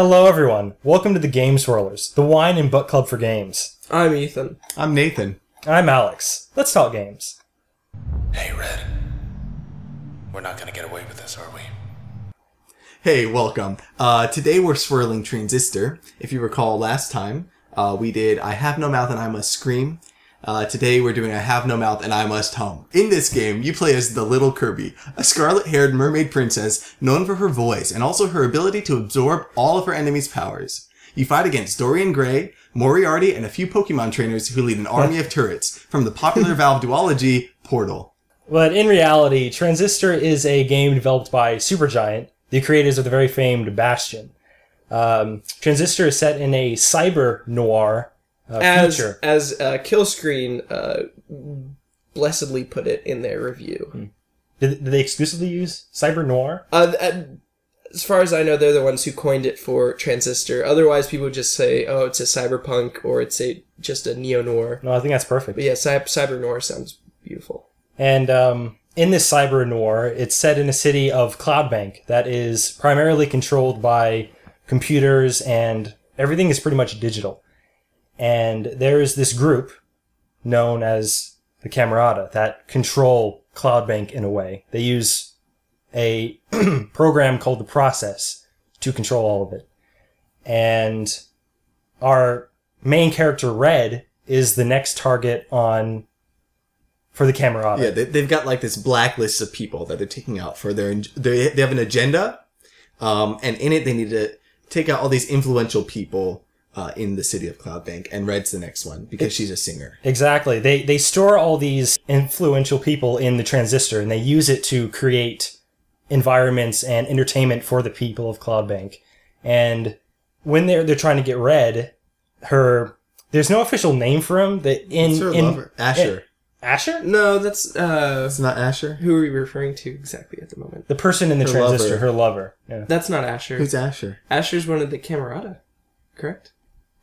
Hello, everyone. Welcome to the Game Swirlers, the wine and book club for games. I'm Ethan. I'm Nathan. I'm Alex. Let's talk games. Hey, Red. We're not gonna get away with this, are we? Hey, welcome. Uh, today we're swirling Transistor. If you recall last time, uh, we did I Have No Mouth and I Must Scream. Uh, today we're doing I Have No Mouth and I Must Hum. In this game, you play as the Little Kirby, a scarlet-haired mermaid princess known for her voice and also her ability to absorb all of her enemies' powers. You fight against Dorian Gray, Moriarty, and a few Pokemon trainers who lead an army of turrets from the popular Valve duology Portal. But in reality, Transistor is a game developed by Supergiant, the creators of the very famed Bastion. Um, Transistor is set in a cyber noir uh, As future. as uh, Killscreen uh, blessedly put it in their review. Did, did they exclusively use cyber noir? Uh, uh, as far as I know, they're the ones who coined it for Transistor. Otherwise, people would just say, "Oh, it's a cyberpunk" or "It's a just a neo noir." No, I think that's perfect. But yeah, cy- cyber noir sounds beautiful. And um, in this cyber noir, it's set in a city of Cloudbank that is primarily controlled by computers and everything is pretty much digital. And there's this group known as the Camerata that control Cloudbank in a way. They use a program called the Process to control all of it. And our main character, Red, is the next target on for the Camerata. Yeah, they, they've got like this blacklist of people that they're taking out for their. They they have an agenda, um, and in it they need to take out all these influential people uh, in the city of Cloud Bank, And Red's the next one because she's a singer. Exactly. They they store all these influential people in the transistor and they use it to create environments and entertainment for the people of Cloud Bank. And when they're they're trying to get Red, her there's no official name for him. That in It's her in lover, Asher. Asher, No, that's uh, It's not Asher. who are we referring to exactly at the moment? the person in the Her transistor, lover. her lover. Yeah. That's not Asher. Who's Asher? Asher's one of the Camerata, correct?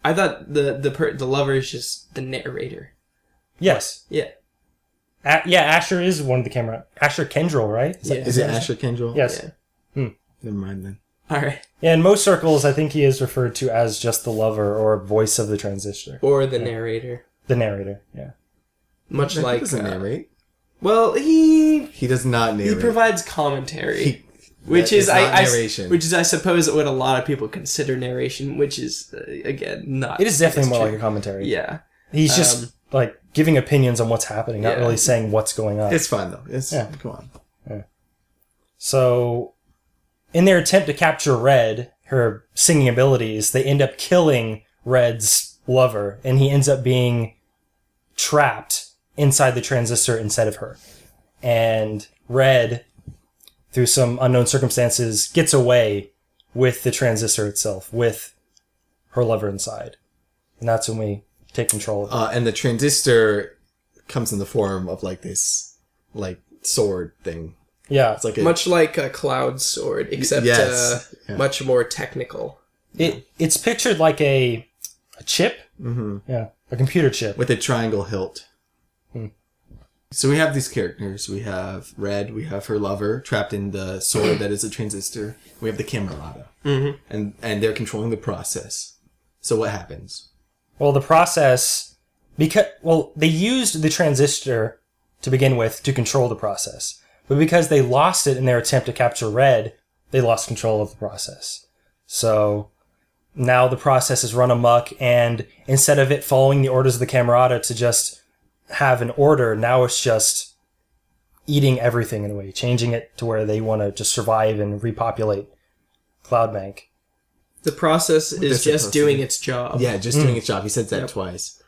I thought the the per- the lover is just the narrator. Yes. Yeah. A- yeah, Asher is one of the camera. Asher Kendrell, right? Is that- Yeah. Is it Asher Kendall? Yes. Yeah. Never mind then. All right. Yeah, in most circles, I think he is referred to as just the lover or voice of the transistor, Or the narrator, the narrator. Yeah. much he like. doesn't uh, narrate. well, he He does not narrate. he provides commentary, He- which that is, I, not I narration. which is I suppose what a lot of people consider narration, which is uh, again not. It is definitely more true. like a commentary. Yeah. He's just Um, like giving opinions on what's happening, not Yeah. really saying what's going on. it's fun though. It's Yeah. come on. so, in their attempt to capture Red, her singing abilities, they end up killing Red's lover, and he ends up being trapped inside the transistor instead of her. And Red, through some unknown circumstances, gets away with the transistor itself, with her lover inside. And that's when we take control of it. Uh, and the transistor comes in the form of like this, like sword thing. yeah. It's like a Much like a cloud sword, except yes. uh, Yeah. much more technical. It it's pictured like a a chip. Mhm. Yeah, a computer chip. with a triangle hilt. Hmm. So we have these characters. We have Red. We have her lover trapped in the sword that is a transistor. We have the Camerata, Mhm. and and they're controlling the process. So what happens? Well, the process because well they used the transistor to begin with to control the process, but because they lost it in their attempt to capture Red, they lost control of the process. So now the process is run amok, and instead of it following the orders of the Camerata to just have an order, now it's just eating everything in a way, changing it to where they want to just survive and repopulate Cloud Bank. The process they're is just doing its job. Yeah, just doing its job. He said that Yep. twice.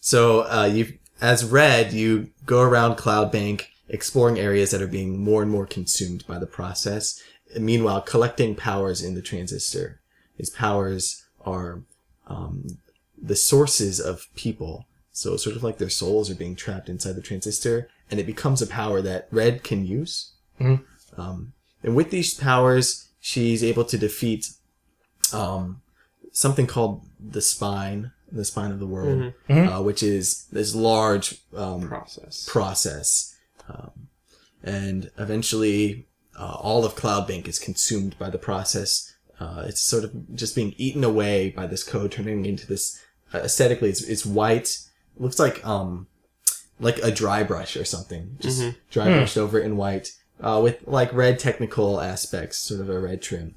So uh, you, as Red, you go around Cloud Bank exploring areas that are being more and more consumed by the process. Meanwhile, collecting powers in the transistor. His powers are um, the sources of people. So sort of like their souls are being trapped inside the transistor, and it becomes a power that Red can use. Mhm. Um, and with these powers, she's able to defeat um, something called the spine, the spine of the world, Uh, which is this large um, Process. process. Um, and eventually, uh, all of Cloudbank is consumed by the process, Uh, it's sort of just being eaten away by this code, turning into this. Uh, aesthetically, it's, it's white. Looks like um, like a dry brush or something, just dry brushed over in white, uh, with like red technical aspects, sort of a red trim.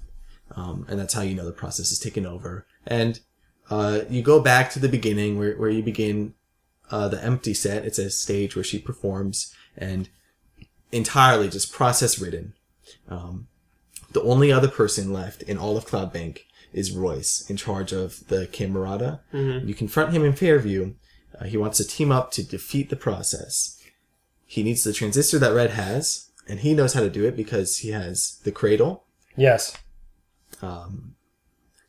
Um, and that's how you know the process is taken over. And uh, you go back to the beginning where, where you begin uh, the empty set. It's a stage where she performs and entirely just process ridden. Um, the only other person left in all of Cloud Bank is Royce, in charge of the Camerata. You confront him in Fairview. Uh, he wants to team up to defeat the process. He needs the transistor that Red has, and he knows how to do it because he has the cradle. Yes. Um,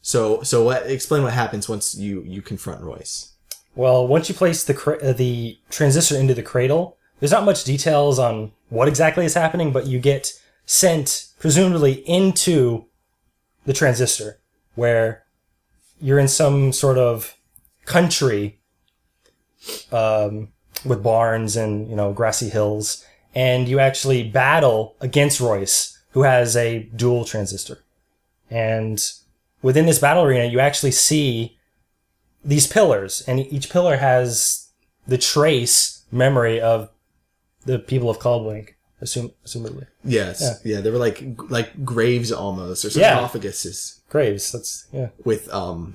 So, so what? Explain what happens once you you confront Royce. Well, once you place the cra- the transistor into the cradle, there's not much details on what exactly is happening, but you get sent presumably into the transistor, where you're in some sort of country um, with barns and you know grassy hills, and you actually battle against Royce, who has a dual transistor, and within this battle arena, you actually see these pillars, and each pillar has the trace memory of the people of Cloudbank, assume, assumedly. Yes, yeah. they were like like graves almost, or Yeah. sarcophaguses Graves, that's, yeah. with um,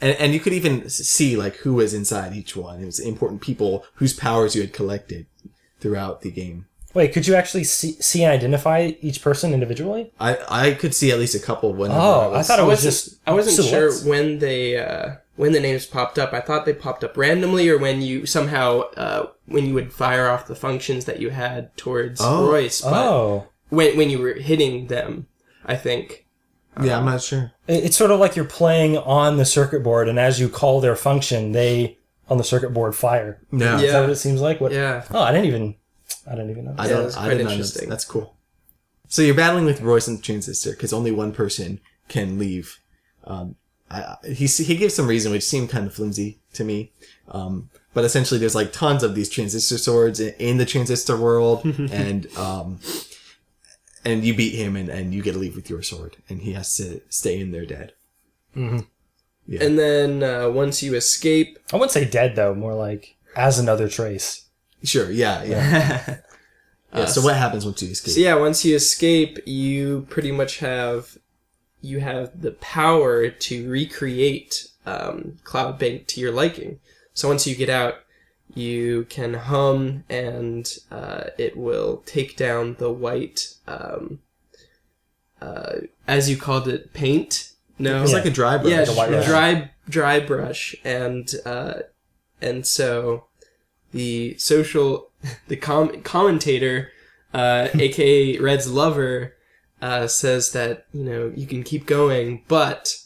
and and you could even see like who was inside each one. It was important people whose powers you had collected throughout the game. Wait, could you actually see, see and identify each person individually? I I could see at least a couple. Whenever Oh, I was, thought it I was just. I wasn't silhouettes. sure when they uh, when the names popped up. I thought they popped up randomly, or when you somehow uh, when you would fire off the functions that you had towards Oh. Royce. But Oh. when when you were hitting them, I think. Yeah, I'm not sure. It's sort of like you're playing on the circuit board, and as you call their function, they, on the circuit board, fire. No, Is Yeah. that what it seems like? What? Yeah. Oh, I didn't even. I didn't even know. I Yeah, don't. that's I didn't know. That's cool. So you're battling with Royce and the transistor because only one person can leave. Um, I, I- he he gives some reason which seemed kind of flimsy to me. Um, but essentially, there's like tons of these transistor swords in, in the transistor world, and um, and you beat him, and, and you get to leave with your sword, and he has to stay in there dead. And then uh, once you escape, I wouldn't say dead though, more like as another trace. Sure. Yeah. Yeah. yeah. So what happens once you escape? so yeah, once you escape, you pretty much have you have the power to recreate um, Cloudbank to your liking. So once you get out, you can hum, and uh, it will take down the white, um, uh, as you called it, paint. No, It's like a dry brush. yeah, a white dry, brush. dry dry brush, and uh, and so the social the com- commentator, uh, aka Red's lover, uh, says that you know you can keep going, but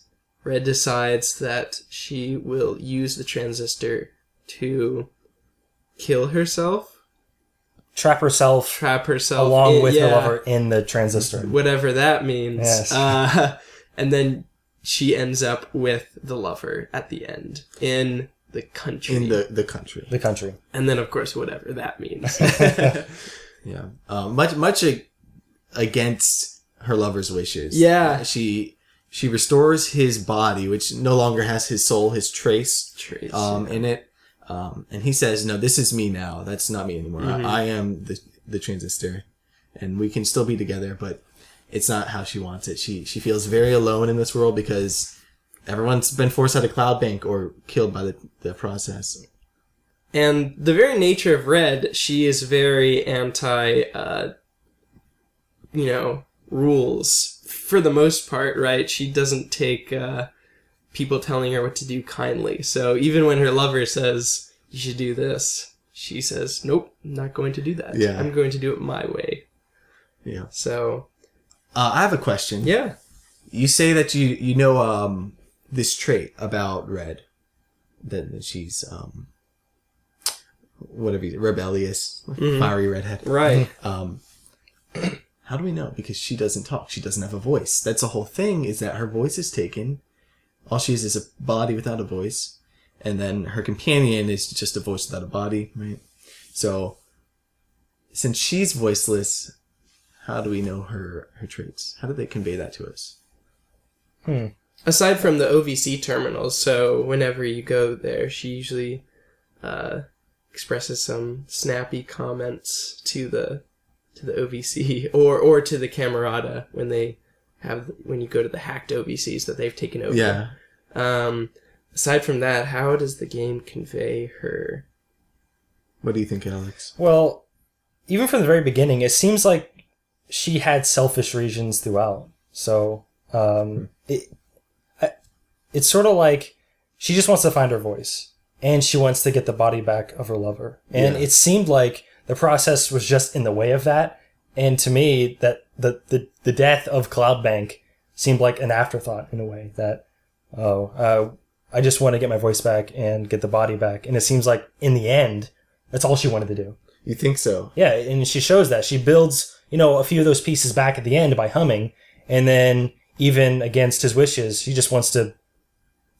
Red decides that she will use the transistor to kill herself, Trap herself trap herself along in- with yeah, her lover in the transistor. whatever that means. Yes. Uh, and then she ends up with the lover at the end in the country. in the the country. The country. and then of course whatever that means. Yeah. Um, much much a, against her lover's wishes. Yeah. She she restores his body, which no longer has his soul, his trace, Trace, um, in it. Um, and he says, "No, this is me now. That's not me anymore. Mm-hmm. I, I am the the transistor, and we can still be together, but it's not how she wants it. She she feels very alone in this world because everyone's been forced out of Cloud Bank or killed by the the process. And the very nature of Red, she is very anti, uh, you know, rules for the most part, right? She doesn't take uh, people telling her what to do kindly. So even when her lover says, you should do this, she says, nope, I'm not going to do that. Yeah. I'm going to do it my way. Yeah. So, Uh, I have a question. yeah. You say that you you know um this trait about Red, that she's um whatever you, rebellious, fiery redhead. Right. Um, how do we know? Because she doesn't talk. She doesn't have a voice. That's the whole thing. Is that her voice is taken. All she is is a body without a voice, and then her companion is just a voice without a body. Right. So, since she's voiceless, how do we know her her traits? How do they convey that to us? Hmm. Aside from the OVC terminals, so whenever you go there, she usually uh, expresses some snappy comments to the to the OVC or or to the Camerata when they have when you go to the hacked OVCs that they've taken over. Yeah. Um, aside from that, how does the game convey her? What do you think, Alex? Well, even from the very beginning, it seems like she had selfish reasons throughout. So um, it I, it's sort of like she just wants to find her voice, and she wants to get the body back of her lover. And Yeah. it seemed like the process was just in the way of that. And to me, that the the, the death of Cloud Bank seemed like an afterthought in a way that oh uh, I just want to get my voice back and get the body back. And it seems like in the end, that's all she wanted to do. You think so? Yeah, and she shows that. She builds, you know, a few of those pieces back at the end by humming, and then even against his wishes, she just wants to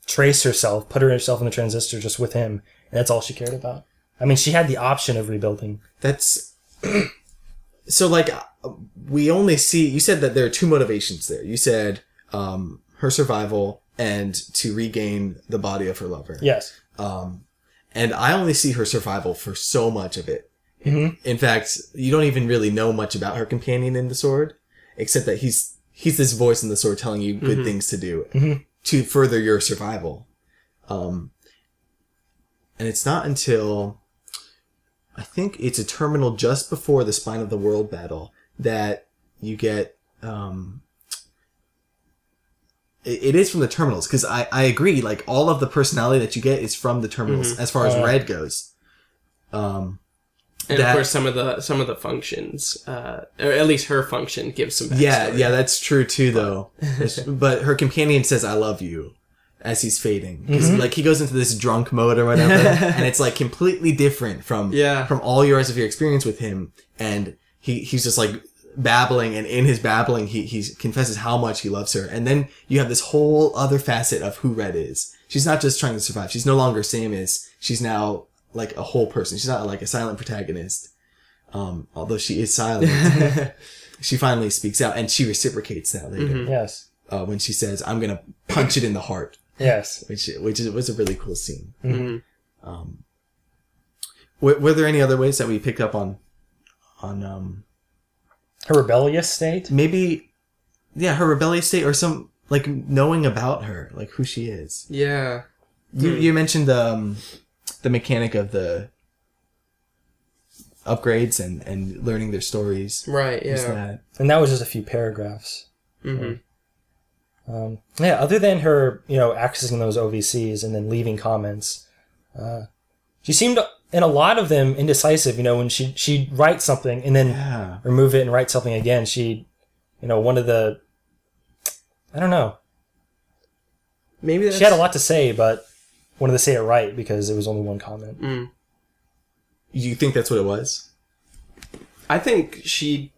trace herself, put herself in the transistor just with him, and that's all she cared about. I mean, she had the option of rebuilding. That's so like we only see you said that there are two motivations there. You said um her survival and to regain the body of her lover. Yes. Um and I only see her survival for so much of it. Mhm. In fact, you don't even really know much about her companion in the sword except that he's he's this voice in the sword telling you good things to do Mhm. to further your survival. Um and it's not until I think it's a terminal just before the Spine of the World battle that you get. Um, it, it is from the terminals because I, I agree. Like all of the personality that you get is from the terminals as far as Uh, Red goes. Um, And That- of course, some of the some of the functions, uh, or at least her function, gives some. yeah, yeah, that's true too, though. but her companion says, "I love you." As he's fading, 'Cause, like he goes into this drunk mode or whatever, and it's like completely different from Yeah. from all years of your experience with him, and he he's just like babbling, and in his babbling, he he confesses how much he loves her, and then you have this whole other facet of who Red is. She's not just trying to survive. She's no longer Samus. She's now like a whole person. She's not like a silent protagonist. Um, although she is silent, she finally speaks out, and she reciprocates that later Yes. uh, when she says, "I'm gonna punch it in the heart," Yes. which which is, was a really cool scene. Mhm. Um, were, were there any other ways that we picked up on on um, Her rebellious state. maybe yeah her rebellious state or some like knowing about her like who she is yeah. you, you mentioned the um, the mechanic of the upgrades and and learning their stories Right. Yeah. that. And that was just a few paragraphs. hmm Um, yeah, other than her, you know, accessing those OVCs and then leaving comments, uh, she seemed in a lot of them indecisive. You know, when she she write something and then yeah remove it and write something again, she, you know, one of the, I don't know, Maybe that's, she had a lot to say, but wanted to say it right because it was only one comment. Mm. you think that's what it was I think she,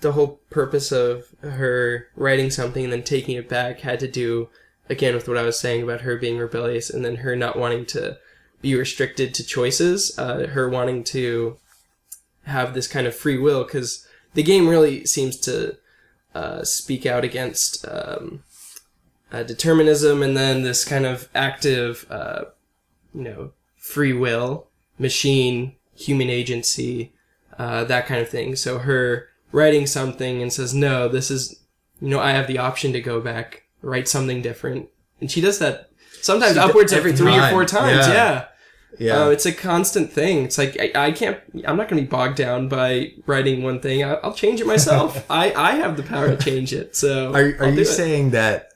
the whole purpose of her writing something and then taking it back had to do, again, with what I was saying about her being rebellious and then her not wanting to be restricted to choices, uh, her wanting to have this kind of free will, because the game really seems to uh, speak out against um, uh, determinism and then this kind of active, uh, you know, free will, machine, human agency, uh, that kind of thing. So her writing something and says, no, this is, you know, I have the option to go back, write something different. And she does that sometimes She upwards every three or four times. Yeah. Yeah. yeah Uh, it's a constant thing. It's like, I, I can't, I'm not going to be bogged down by writing one thing. I, I'll change it myself. I, I have the power to change it. So Are, are you it. saying that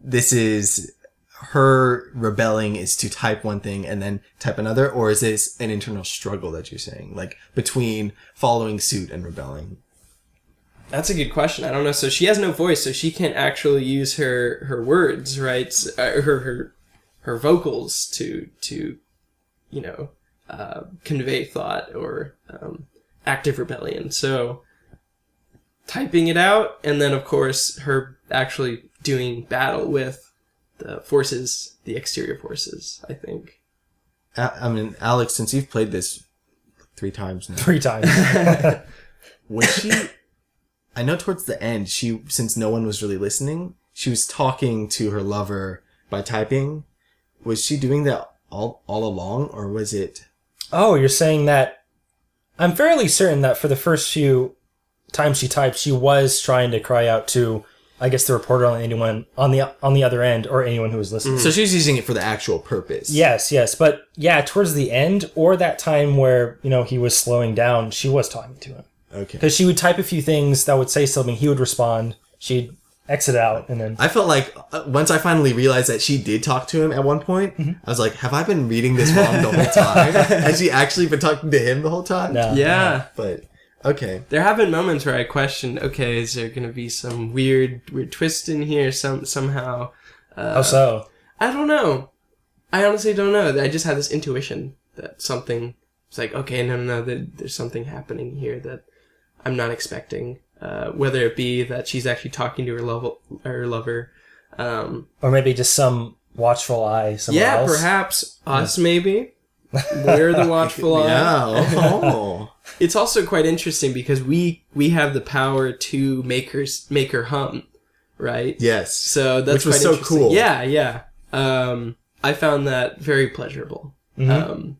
this is her rebelling is to type one thing and then type another, or is this an internal struggle that you're saying, like between following suit and rebelling? That's a good question. I don't know. So she has no voice, so she can't actually use her her words, right? Uh, her her her vocals to to you know uh, convey thought or um, active rebellion. So typing it out, and then of course her actually doing battle with the forces, the exterior forces. I think. I mean, Alex, since you've played this three times now, Three times. was she? I know towards the end, she since no one was really listening, she was talking to her lover by typing. Was she doing that all all along, or was it? Oh, you're saying that? I'm fairly certain that for the first few times she typed, she was trying to cry out to, I guess, the reporter on anyone on the on the other end or anyone who was listening. So she was using it for the actual purpose. Yes, yes, but yeah, towards the end or that time where you know he was slowing down, she was talking to him Okay. because she would type a few things that would say something. He would respond. She'd exit out, and then I felt like uh, once I finally realized that she did talk to him at one point, I was like, "Have I been reading this wrong the whole time? Has she actually been talking to him the whole time?" no, Yeah. But okay, There have been moments where I questioned, okay, is there going to be some weird, weird twist in here some somehow? How so? I don't know. I honestly don't know. I just had this intuition that something. It's like, okay, no, no, no. There, there's something happening here that I'm not expecting. Uh, whether it be that she's actually talking to her lover, her lover. Um, Or maybe just some watchful eye somewhere yeah, else. perhaps us maybe. We're the watchful eye. yeah. Oh. It's also quite interesting because we we have the power to make her make her hum, right? yes. So that's Which was so interesting. cool. Yeah, yeah. Um, I found that very pleasurable. Mm-hmm. Um,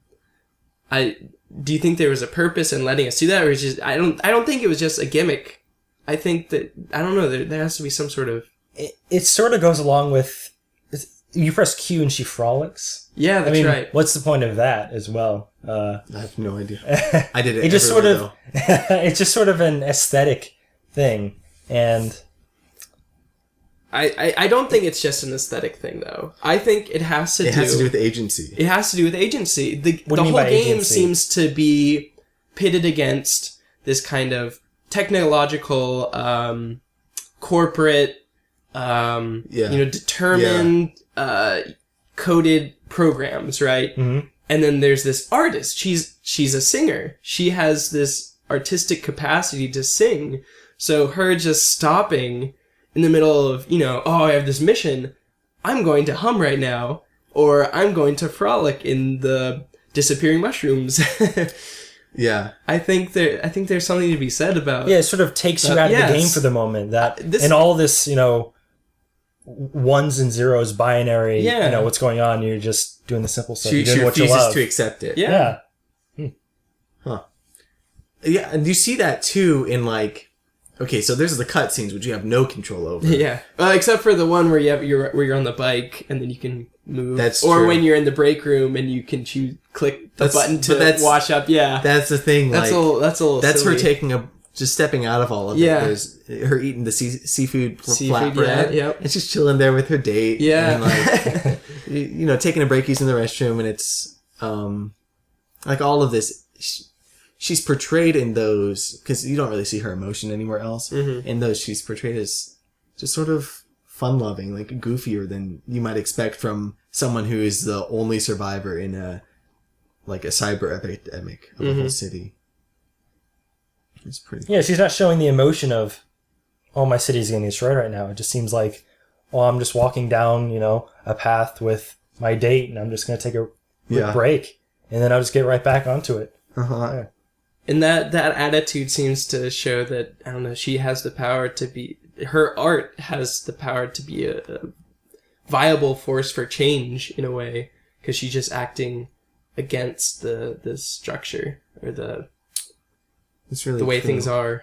I do you think there was a purpose in letting us do that, or is just I don't I don't think it was just a gimmick. I think that I don't know. There, there has to be some sort of It, it sort of goes along with you press Q and she frolics. yeah. I That's mean, right. what's the point of that as well? Uh, I have no idea. I did it. it just sort of it's just sort of an aesthetic thing, and I, I I don't think it's just an aesthetic thing though. I think it has to. It do. has to do with agency. It has to do with agency. The, What the do you whole mean by game agency? seems to be pitted against this kind of technological, um, corporate, um, Yeah. you know, determined, uh, coded programs, right? Mhm. And then there's this artist. She's she's a singer. She has this artistic capacity to sing. So her just stopping in the middle of, you know, oh, I have this mission. I'm going to hum right now, or I'm going to frolic in the disappearing mushrooms. Yeah. I think there, I think there's something to be said about. yeah, it sort of takes you Uh, out of the game for the moment. That this- and all this, you know, ones and zeros, binary. Yeah. you know what's going on. You're just doing the simple stuff. She, You're doing she what you refuses love. to accept it. Yeah. yeah, Yeah, and you see that too in like, okay, so there's the cutscenes which you have no control over. Yeah, uh, except for the one where you have you're where you're on the bike and then you can move. That's or true. when you're in the break room and you can choose click the That's- button to that's- wash up. Yeah, That's the thing. that's like, a little, that's a little. that's her taking a just stepping out of all of Yeah. it. There's her eating the sea, seafood, Seafood, flatbread, yeah, yep. and she's chilling there with her date. Yeah. and like you, know, taking a break, He's in the restroom, and it's um like all of this. sh she's portrayed in those because you don't really see her emotion anywhere else. Mm-hmm. In those, she's portrayed as just sort of fun-loving, like goofier than you might expect from someone who is the only survivor in a like a cyber epidemic of a Mm-hmm. whole city. It's pretty. yeah. She's not showing the emotion of, oh, my city's getting destroyed right now. It just seems like, oh, I'm just walking down, you know, a path with my date, and I'm just gonna take a Yeah. break, and then I'll just get right back onto it. Uh-huh. And that that attitude seems to show that I don't know. She has the power to be. Her art has the power to be a, a viable force for change in a way because she's just acting against the the structure or the It's really the way things are.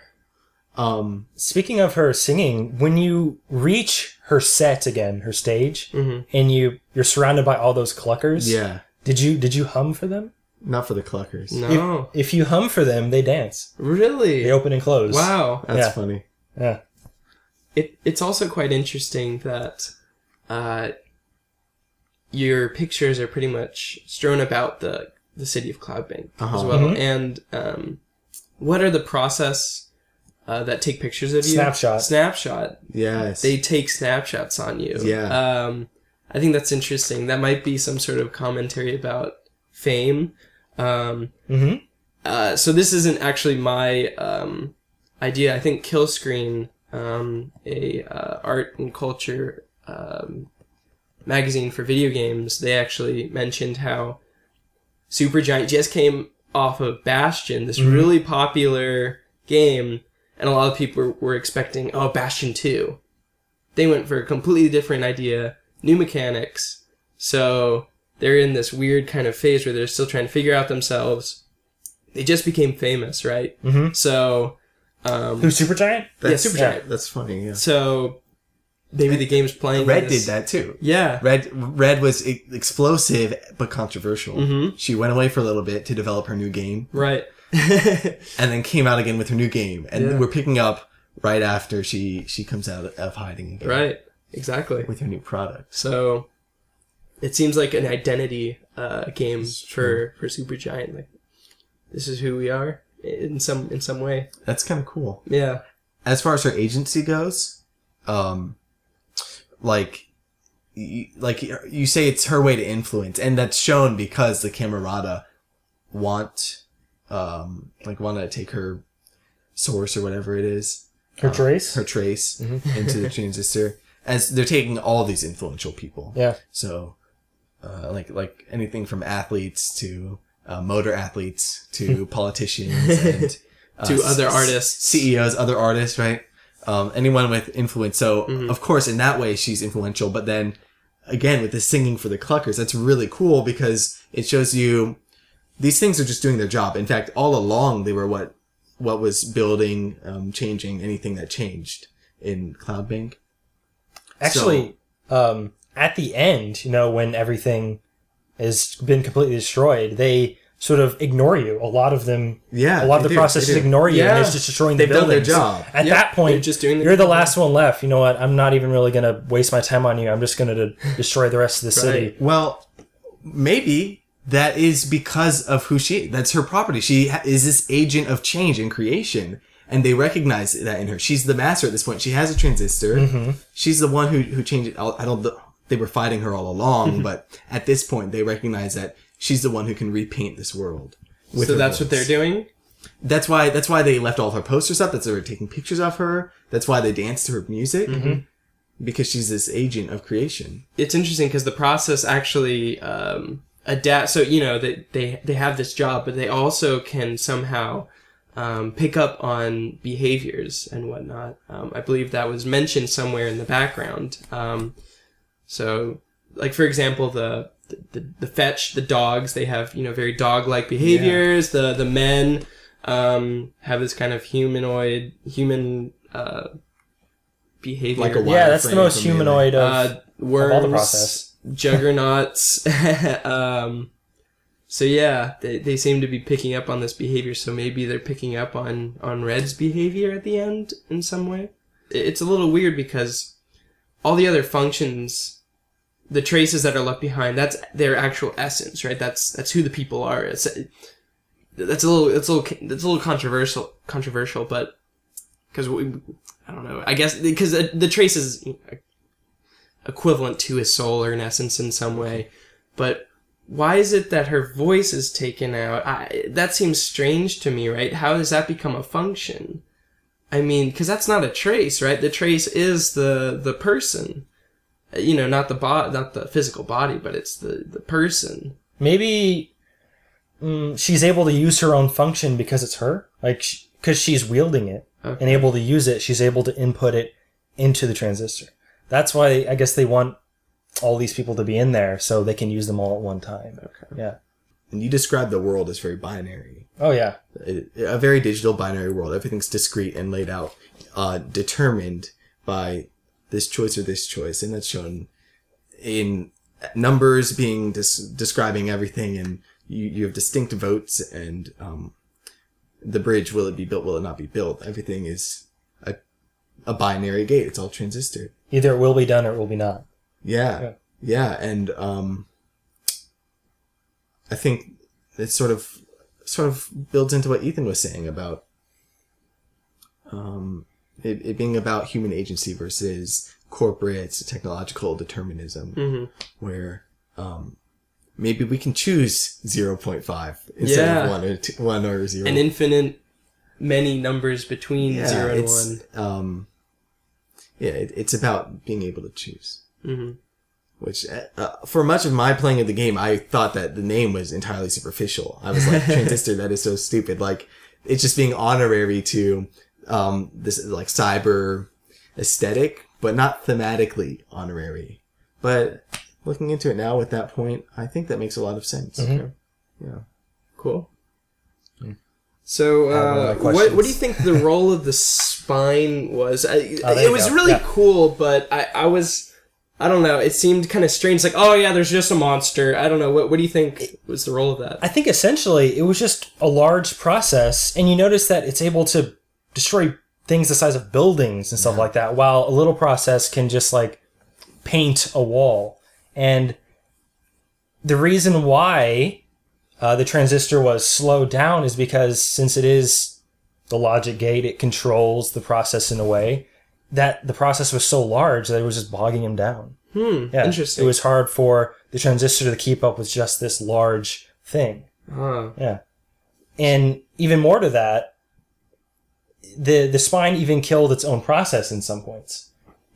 Um, Speaking of her singing, when you reach her set again, her stage, Mhm. and you you're surrounded by all those cluckers, yeah, Did you did you hum for them? Not for the cluckers. No, If, if you hum for them, they dance. really. They open and close. Wow. That's Yeah. funny. Yeah. it it's also quite interesting that uh, your pictures are pretty much strewn about the the city of Cloudbank as Uh-huh. well. Mhm. And um, what are the process uh, that take pictures of you? Snapshot. Snapshot. Yes. They take snapshots on you. Yeah. Um, I think that's interesting. That might be some sort of commentary about fame. Um, Mm-hmm. uh, so this isn't actually my um, idea. I think Killscreen, um, a uh, art and culture um, magazine for video games, they actually mentioned how Supergiant just came off of Bastion, this really popular game, and a lot of people were, were expecting, oh, Bastion two, they went for a completely different idea, new mechanics. So they're in this weird kind of phase where they're still trying to figure out themselves. They just became famous, right? Mhm. So, um, Who's Supergiant? That's, Supergiant. That's funny. Yeah. so maybe the game's playing. Red this- did that too. Yeah. Red Red was e- explosive but controversial. Mhm. She went away for a little bit to develop her new game, Right. and then came out again with her new game. And Yeah. we're picking up right after she she comes out of hiding again, right. Exactly. with her new product. So it seems like an identity uh, game for for Supergiant. Like this is who we are in some in some way. That's kind of cool. Yeah. As far as her agency goes, um, like. y- Like you say, it's her way to influence, and that's shown because the Camerata want, um, like want to take her source or whatever it is, Her trace? her trace Mm-hmm. into the transistor as they're taking all these influential people Yeah. so uh, like like anything from athletes to uh, motor athletes to politicians and uh, To other artists. ceos other artists right um, anyone with influence so Mm-hmm. of course in that way she's influential but then again with the singing for the cluckers that's really cool because it shows you these things are just doing their job in fact all along they were what what was building um, changing anything that changed in cloudbank Actually, um, at the end, you know, when everything has been completely destroyed, they sort of ignore you. A lot of them, Yeah, a lot of the do, processes ignore you, and Yeah. it's just destroying They've the done their job. At Yeah, that point, they're just doing their you're the job. last one left. You know what? I'm not even really going to waste my time on you. I'm just going to destroy the rest of the city. Well, maybe that is because of who she. That's her property. She is this agent of change and creation, and they recognize that in her. She's the master at this point. She has a transistor. Mm-hmm. She's the one who who changed it. I don't. They were fighting her all along, but at this point, they recognize that she's the one who can repaint this world. So that's what they're doing. That's why. That's why they left all her posters up. That's why they're taking pictures of her. That's why they dance to her music. Mm-hmm. Because she's this agent of creation. It's interesting because the process actually um, adapt. So you know they they they have this job, but they also can somehow um, pick up on behaviors and whatnot. Um, I believe that was mentioned somewhere in the background. Um, so, like for example, the, the the fetch, the dogs, they have you know very dog like behaviors. The the men um, have this kind of humanoid human uh, behavior. Like a Yeah, that's the most humanoid of. uh, worms, all the process. juggernauts. um, so yeah, they, they seem to be picking up on this behavior. So maybe they're picking up on on Red's behavior at the end in some way. It's a little weird because all the other functions, the traces that are left behind, that's their actual essence, right? That's that's who the people are. It's that's a little it's a little that's a little controversial controversial, but because we I don't know. I guess because the, the trace is equivalent to his soul or an essence in some way. But why is it that her voice is taken out? I, that seems strange to me, right? How does that become a function? I mean, because that's not a trace, right? The trace is the the person. You know, not the bo- not the physical body, but it's the the person. maybe mm, she's able to use her own function because it's her, like because she's wielding it and able to use it. She's able to input it into the transistor. That's why I guess they want all these people to be in there so they can use them all at one time. Okay. Yeah. And you describe the world as very binary. Oh yeah. a a very digital binary world. Everything's discrete and laid out, uh, determined by this choice or this choice, and that's shown in numbers being des- describing everything, and you, you have distinct votes, and um, the bridge will it be built, will it not be built? Everything is a a binary gate. It's all transistor. Either it will be done or it will be not. Yeah. Yeah. Yeah. And, um, I think it sort of, sort of builds into what Ethan was saying about, um, it, it being about human agency versus corporate technological determinism, Mm-hmm. where, um, maybe we can choose 0.5 instead Yeah. of one or two, one or zero. An infinite many numbers between yeah, zero and it's, one. um, yeah, it, it's about being able to choose. Mm-hmm. Which, uh, for much of my playing of the game, I thought that the name was entirely superficial. I was like, transistor, that is so stupid. Like, it's just being honorary to, um, this, is like, cyber aesthetic. but not thematically honorary. But looking into it now with that point, I think that makes a lot of sense. Mhm. Yeah. Cool. So, one of uh, what what do you think the role of the spine was? I, Oh, it was go. really Yeah. cool, but I, I was, I don't know. It seemed kind of strange. Like, oh yeah, there's just a monster. I don't know. What what do you think was the role of that? I think essentially it was just a large process, and you notice that it's able to destroy things the size of buildings and stuff like that, while a little process can just like paint a wall. And the reason why uh, the transistor was slowed down is because since it is the logic gate, it controls the process in a way that the process was so large that it was just bogging him down. Hmm. Yeah, Interesting. It was hard for the transistor to keep up with just this large thing. Ah. Yeah. And even more to that, the the spine even killed its own process in some points.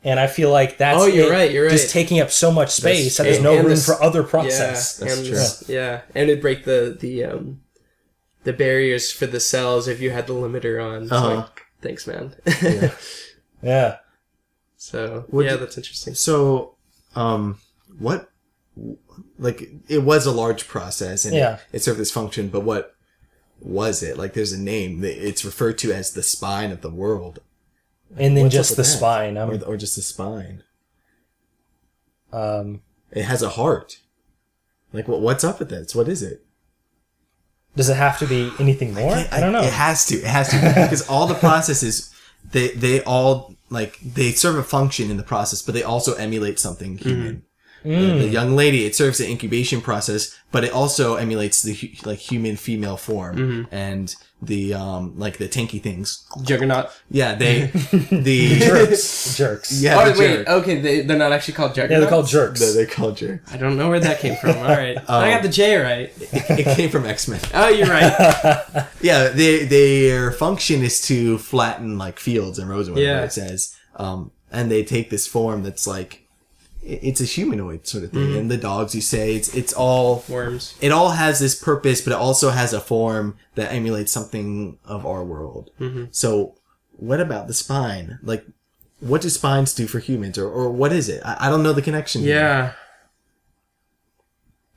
And I feel like that's Oh, you're it right, you're right. just taking up so much space that there's no room this- for other Yeah, process. That's and true. yeah, and it'd break the the um the barriers for the cells if you had the limiter on. It's Uh-huh. like, thanks, man. Yeah. so Would yeah, you- that's interesting. So, um, what, like, it was a large process and Yeah. it, it served this function, but what was it? Like, there's a name. It's referred to as the spine of the world. And then What's just the that? spine. Or, or just the spine. um, It has a heart. Like, what? what's up with this? What is it? does it have to be anything more? I, don't know. It has to. It has to because all the processes they they all like they serve a function in the process, but they also emulate something human. The, Mm. the young lady, it serves the incubation process, but it also emulates the hu- like human female form and the um like the tanky things. Juggernaut. Yeah, they the jerks. jerks. yeah oh the wait, jerk. okay, they, they're not actually called juggernauts. Yeah, they're called jerks. They- they call jerk. I don't know where that came from. All right, I got the J right. It came from X Men. Oh, you're right. Yeah, they, their function is to flatten like fields and roads or whatever Yeah. it says. Um, and they take this form that's like, i- it's a humanoid sort of thing. And the dogs, you say, it's it's all Worms. it all has this purpose, but it also has a form that emulates something of our world. So, what about the spine? Like, what do spines do for humans, or or what is it? I, I don't know the connection. Yeah.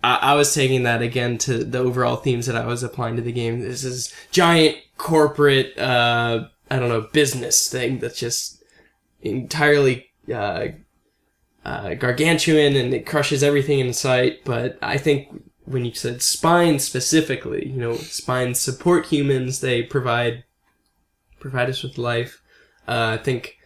I, I was taking that again to the overall themes that I was applying to the game. This is giant corporate, uh, I don't know, business thing that's just entirely uh, uh, gargantuan and it crushes everything in sight. But I think when you said spine specifically, you know, spines support humans. They provide provide us with life. Uh, I think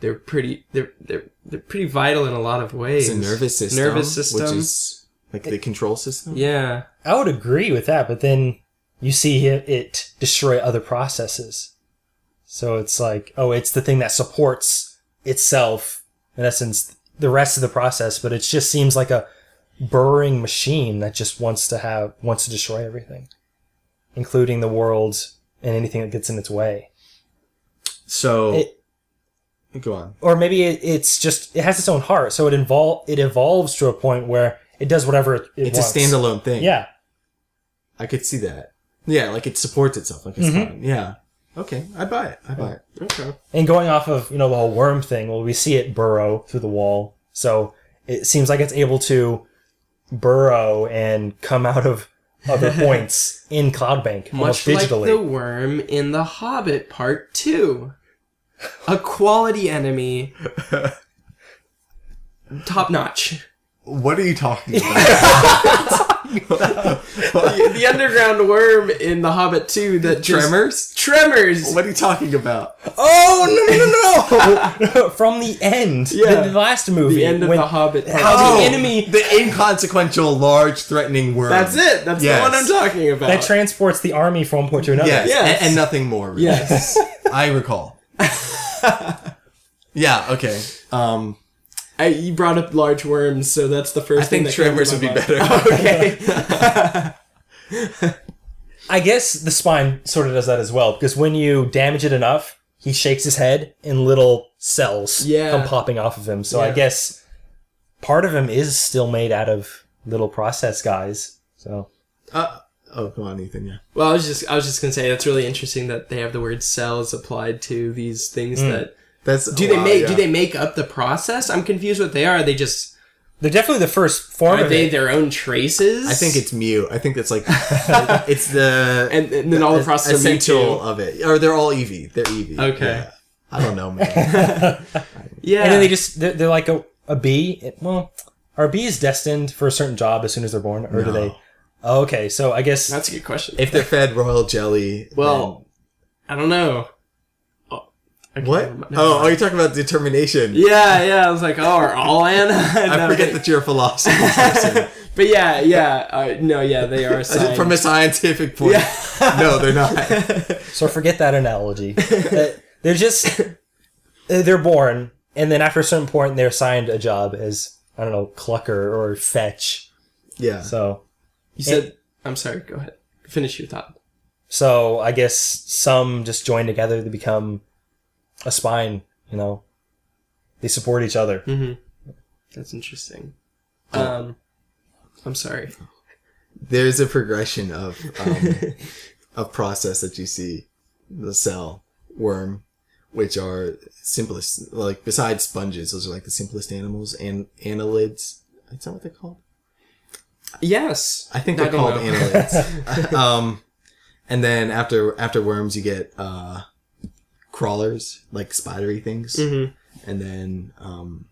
they're pretty they're they're they're pretty vital in a lot of ways. It's a nervous system. Nervous system. which is like the control system. Yeah. I would agree with that, but then you see it, it destroy other processes. So it's like, oh, it's the thing that supports itself, in essence, the rest of the process, but it just seems like a burrowing machine that just wants to have, wants to destroy everything, including the world and anything that gets in its way. So, It- go on. Or maybe it, it's just, it has its own heart, so it invol- it evolves to a point where it does whatever it, it It's wants. a standalone thing. Yeah. I could see that. Yeah, like it supports itself. Like it's mm-hmm. fine. Yeah. Okay, I buy it. I buy it. Okay. And going off of, you know, the whole worm thing, well, we see it burrow through the wall. So it seems like it's able to burrow and come out of other points in Cloud Bank, Much like digitally. the worm in The Hobbit Part 2. A quality enemy. Top notch. What are you talking about? The, the underground worm in The Hobbit 2 that just- Tremors? Tremors! What are you talking about? oh, no, no, no, no! From the end. Yeah. The, the last movie. The end of when- The Hobbit Part How 2. the enemy The inconsequential, large, threatening worm. That's it! That's Yes. the one I'm talking about. that transports the army from one point to another. Yes, Yes. And, and nothing more. really. yes. I recall. yeah. Okay. Um, I, you brought up large worms, so that's the first I thing think that came to Tremors my would be mind. better. okay. I guess the spine sort of does that as well, because when you damage it enough, he shakes his head and little cells Yeah. come popping off of him. So I guess part of him is still made out of little process guys. So uh, oh, come on, Ethan. Yeah. Well, I was just I was just gonna say that's really interesting that they have the word cells applied to these things Mm. that That's Do they wow, make yeah. do they make up the process? I'm confused what they are. Are they just They're definitely the first form are of they it. their own traces? I think it's Mew. I think it's like it's the and, and then all the processes are essential Mewtwo. of it, or they're all Eevee. They're Eevee. Okay. Yeah. I don't know, man. Yeah. And then they just they're, they're like a, a bee. It- well, are bees destined for a certain job as soon as they're born, or do they? Oh, okay, so I guess That's a good question. if they're fed royal jelly, well, I don't know. Oh, I what? remember. Oh, oh, you're talking about determination. Yeah, yeah. I was like, oh, are all Anna? I forget that you're a philosophy person. But yeah, yeah. Uh, no, yeah, they are assigned. From a scientific point, yeah. no, they're not. so. Forget that analogy. Uh, they're just uh, they're born, and then after a certain point, they're assigned a job as I don't know, clucker or fetch. Yeah. So you said. I'm sorry. Go ahead. Finish your thought. So I guess some just join together to become a spine. You know, they support each other. Mm-hmm. That's interesting. Um, I'm sorry. There's a progression of um, of process that you see the cell worm, which are simplest. Like besides sponges, those are like the simplest animals. And annelids. Is that what they're called? Yes. I think they're don't called annelids. um, and then after after worms, you get uh, crawlers, like spidery things, Mhm. and then um,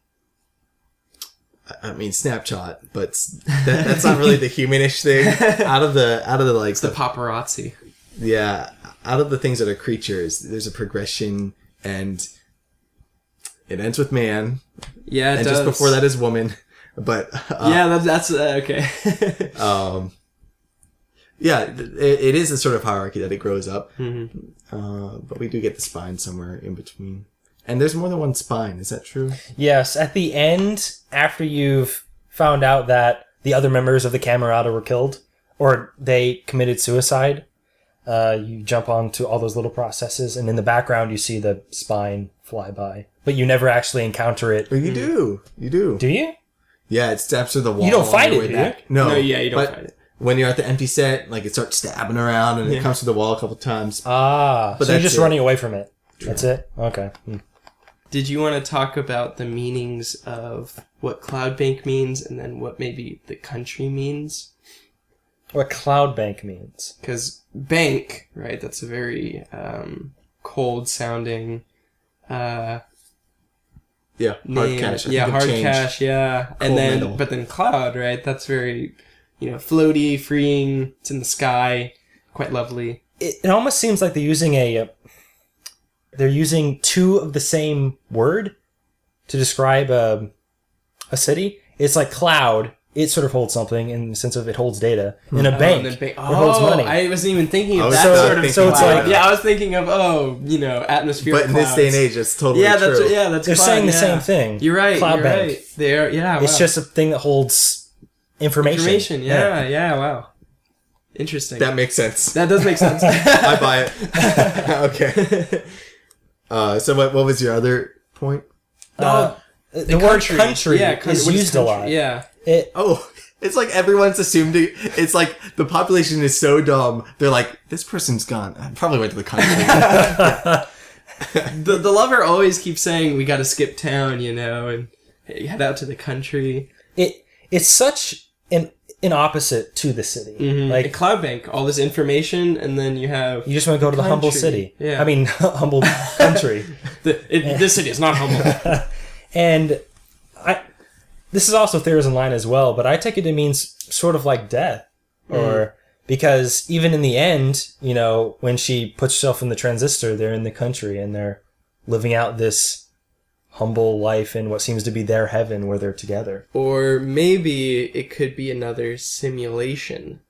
I- mean Snapshot, but that, that's not really the humanish thing. Out of the out of the like The paparazzi. yeah, out of the things that are creatures, there's a progression, and it ends with man, Yeah, it and does. just before that is woman. But uh, yeah, that, that's uh, okay. um, yeah, it, it is a sort of hierarchy that it grows up. Mhm. Uh, but we do get the spine somewhere in between. And there's more than one spine. Is that true? Yes, at the end, after you've found out that the other members of the Camerata were killed, or they committed suicide, uh, you jump onto all those little processes, and in the background you see the spine fly by. But you never actually encounter it. Or you do. You do. Do you? Yeah, it steps through the wall. You don't on fight it, way do you? No, No, yeah, you don't but fight it. When you're at the empty set, like it starts stabbing around and Yeah. it comes to the wall a couple times. Ah, But so you're that's just it. running away from it. That's it? Okay. Hmm. Did you want to talk about the meanings of what Cloudbank means and then what maybe the country means? What Cloudbank means. Because bank, right? That's a very um, cold sounding uh, Yeah, hard name. cash. I yeah, think of hard change. cash. Yeah, Cold and then metal. but then cloud, right? That's very you know floaty, freeing. It's in the sky, quite lovely. It, it almost seems like they're using a. uh, They're using two of the same word to describe a, a city. It's like cloud. It sort of holds something in the sense of it holds data. In a Oh, bank, and then bank- it holds oh, money. I wasn't even thinking of that so- sort of. so it's cloud. like- yeah, I was thinking of oh, you know, atmosphere. But in this day and age, it's totally yeah, true. that's yeah, that's They're cloud, saying the yeah. same thing. You're right. Cloud you're bank. right. They're yeah. It's wow. just a thing that holds information. information. Yeah, yeah, Wow. Interesting. That makes sense. that does make sense. I buy it. okay. Uh, so what, what was your other point? Uh, the, word country yeah, is country- what used a lot. Yeah. It, Oh, it's like everyone's assumed it, it's like the population is so dumb. They're like, this person's gone. I probably went to the country. The the lover always keeps saying we got to skip town, you know, and head out to the country. it it's such an an opposite to the city. Mm-hmm. Like Like Cloudbank, all this information, and then you have you just want to go to the humble city. Yeah. I mean humble country. the, it, this city is not humble. And I this is also Theories in line as well, but I take it to mean sort of like death. Mm-hmm. Or because even in the end, you know, when she puts herself in the transistor, they're in the country and they're living out this humble life in what seems to be their heaven where they're together. or maybe it could be another simulation.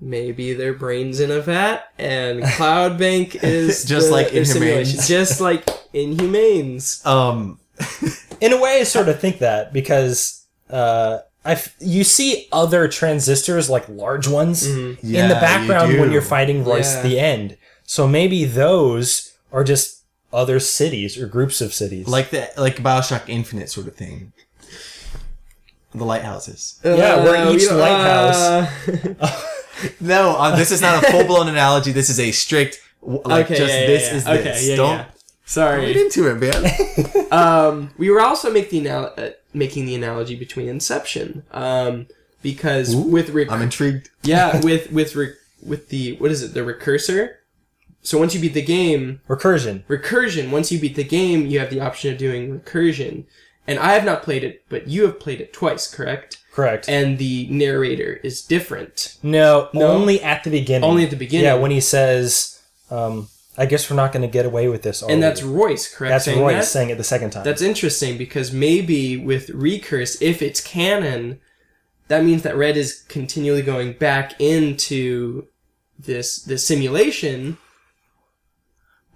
Maybe their brains in a vat, and Cloudbank is Just the- like Inhumanes. just like Inhumanes. um, in a way, I sort of think that because uh, I you see other transistors like large ones in Yeah, the you background when you're fighting Royce Yeah. at the end. So maybe those are just other cities or groups of cities. like the like Bioshock Infinite sort of thing. The lighthouses. Yeah, where we each don't- lighthouse- uh, No, uh, this is not a full blown analogy. This is a strict like Okay, just yeah, yeah, this yeah. is Okay, this. yeah, don't yeah. Sorry. Get into it, man. um, we were also make the anal- uh, making the analogy between Inception, um, because with rec- I'm intrigued. yeah, with with re- with the what is it, the recursor. So once you beat the game, Recursion. recursion. Once you beat the game, you have the option of doing recursion. And I have not played it, but you have played it twice, correct? Correct. And the narrator is different. no, No? only at the beginning. Only at the beginning. Yeah, when he says, um, "I guess we're not going to get away with this." And that's. Royce, correct? that's saying Royce that? saying it the second time. That's interesting because maybe with recurse, if it's canon, that means that Red is continually going back into this this simulation.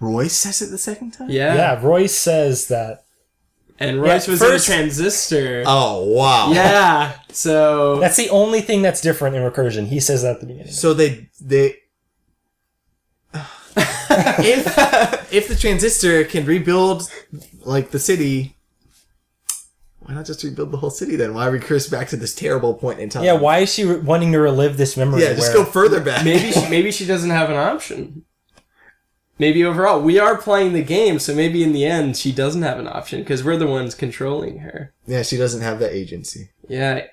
Royce says it the second time. Yeah. yeah, Royce says that. And Royce Yeah, was first- in a transistor. Oh wow. yeah. So That's the only thing that's different in recursion. He says that at the beginning. So they they if if the transistor can rebuild like the city, why not just rebuild the whole city then? Why recurse back to this terrible point in time? Yeah, why is she re- wanting to relive this memory? Yeah, just where- go further back. maybe she, maybe she doesn't have an option. Maybe overall, we are playing the game, so maybe in the end she doesn't have an option because we're the ones controlling her. Yeah, she doesn't have that agency. Yeah,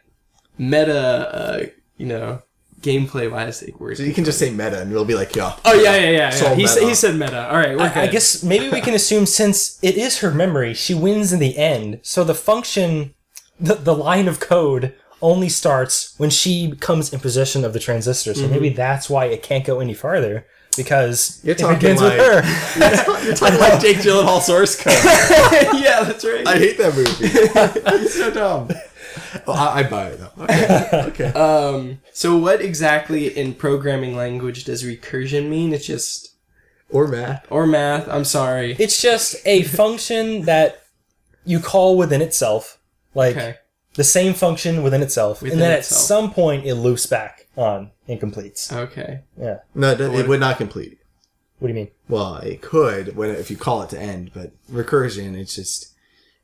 meta, uh, you know, gameplay wise, like words. So you can just say meta, and it'll be like, yeah. Oh yeah, yeah, yeah. Yeah. He, sa- he said meta. All right, we're I, I guess maybe we can assume since it is her memory, she wins in the end. So the function, the, the line of code only starts when she comes in possession of the transistor. So maybe that's why it can't go any farther because You're it talking begins like- with her. You're talking like Jake Gyllenhaal source code. yeah, that's right. I hate that movie. He's so dumb. Well, I, I'd buy it though. Okay. okay. Um, so what exactly in programming language does recursion mean? It's just Or math. or math. I'm sorry. It's just a function that you call within itself, like Okay. the same function within itself, Within and then itself. at some point it loops back on and completes. Okay. Yeah. No, it, it would not complete. What do you mean? Well, it could when if you call it to end, but recursion, it's just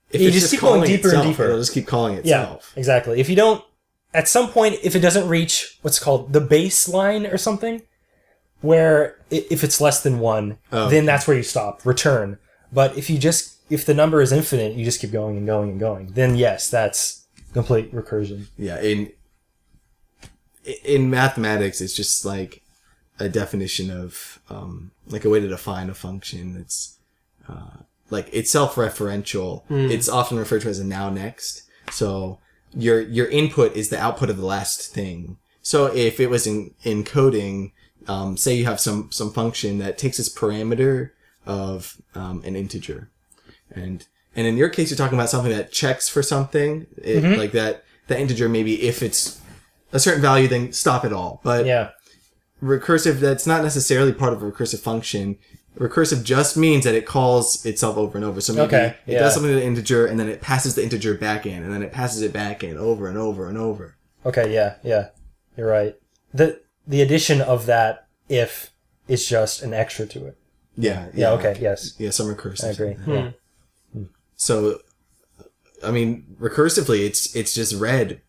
if You it's just keep going calling deeper and deeper. It'll just keep calling itself. Yeah, itself. exactly. If you don't, at some point, if it doesn't reach what's called the baseline or something, where i- if it's less than one, Oh, then that's where you stop. Return. But if you just if the number is infinite, you just keep going and going and going. Then yes, that's complete recursion. Yeah. In in mathematics, it's just like a definition of um, like a way to define a function. It's uh, like it's self-referential. It's often referred to as a now next. So your your input is the output of the last thing. So if it was in in coding, um, say you have some some function that takes its parameter of um, an integer, and and in your case you're talking about something that checks for something it, like that that integer maybe if it's a certain value then stop it all. But Yeah. recursive that's not necessarily part of a recursive function. Recursive just means that it calls itself over and over. So maybe Okay, it yeah. does something to the integer and then it passes the integer back in and then it passes it back in over and over and over. Okay. Yeah. Yeah. You're right. the The addition of that if is just an extra to it. Yeah. Yeah. okay. Yes. Yeah, some recursive. I agree. Hmm. So, I mean, recursively, it's it's just red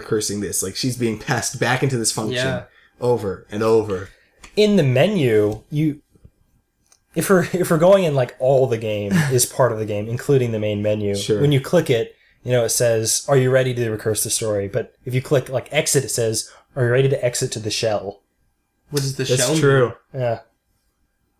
recursing this. Like she's being passed back into this function Yeah. over and over. in the menu, you if we're if we're going in like all the game is part of the game, including the main menu. Sure. When you click it, you know it says, "Are you ready to recurse the story?" But if you click like exit, it says, "Are you ready to exit to the shell?" What does the shell? That's shell? true. Mean? Yeah.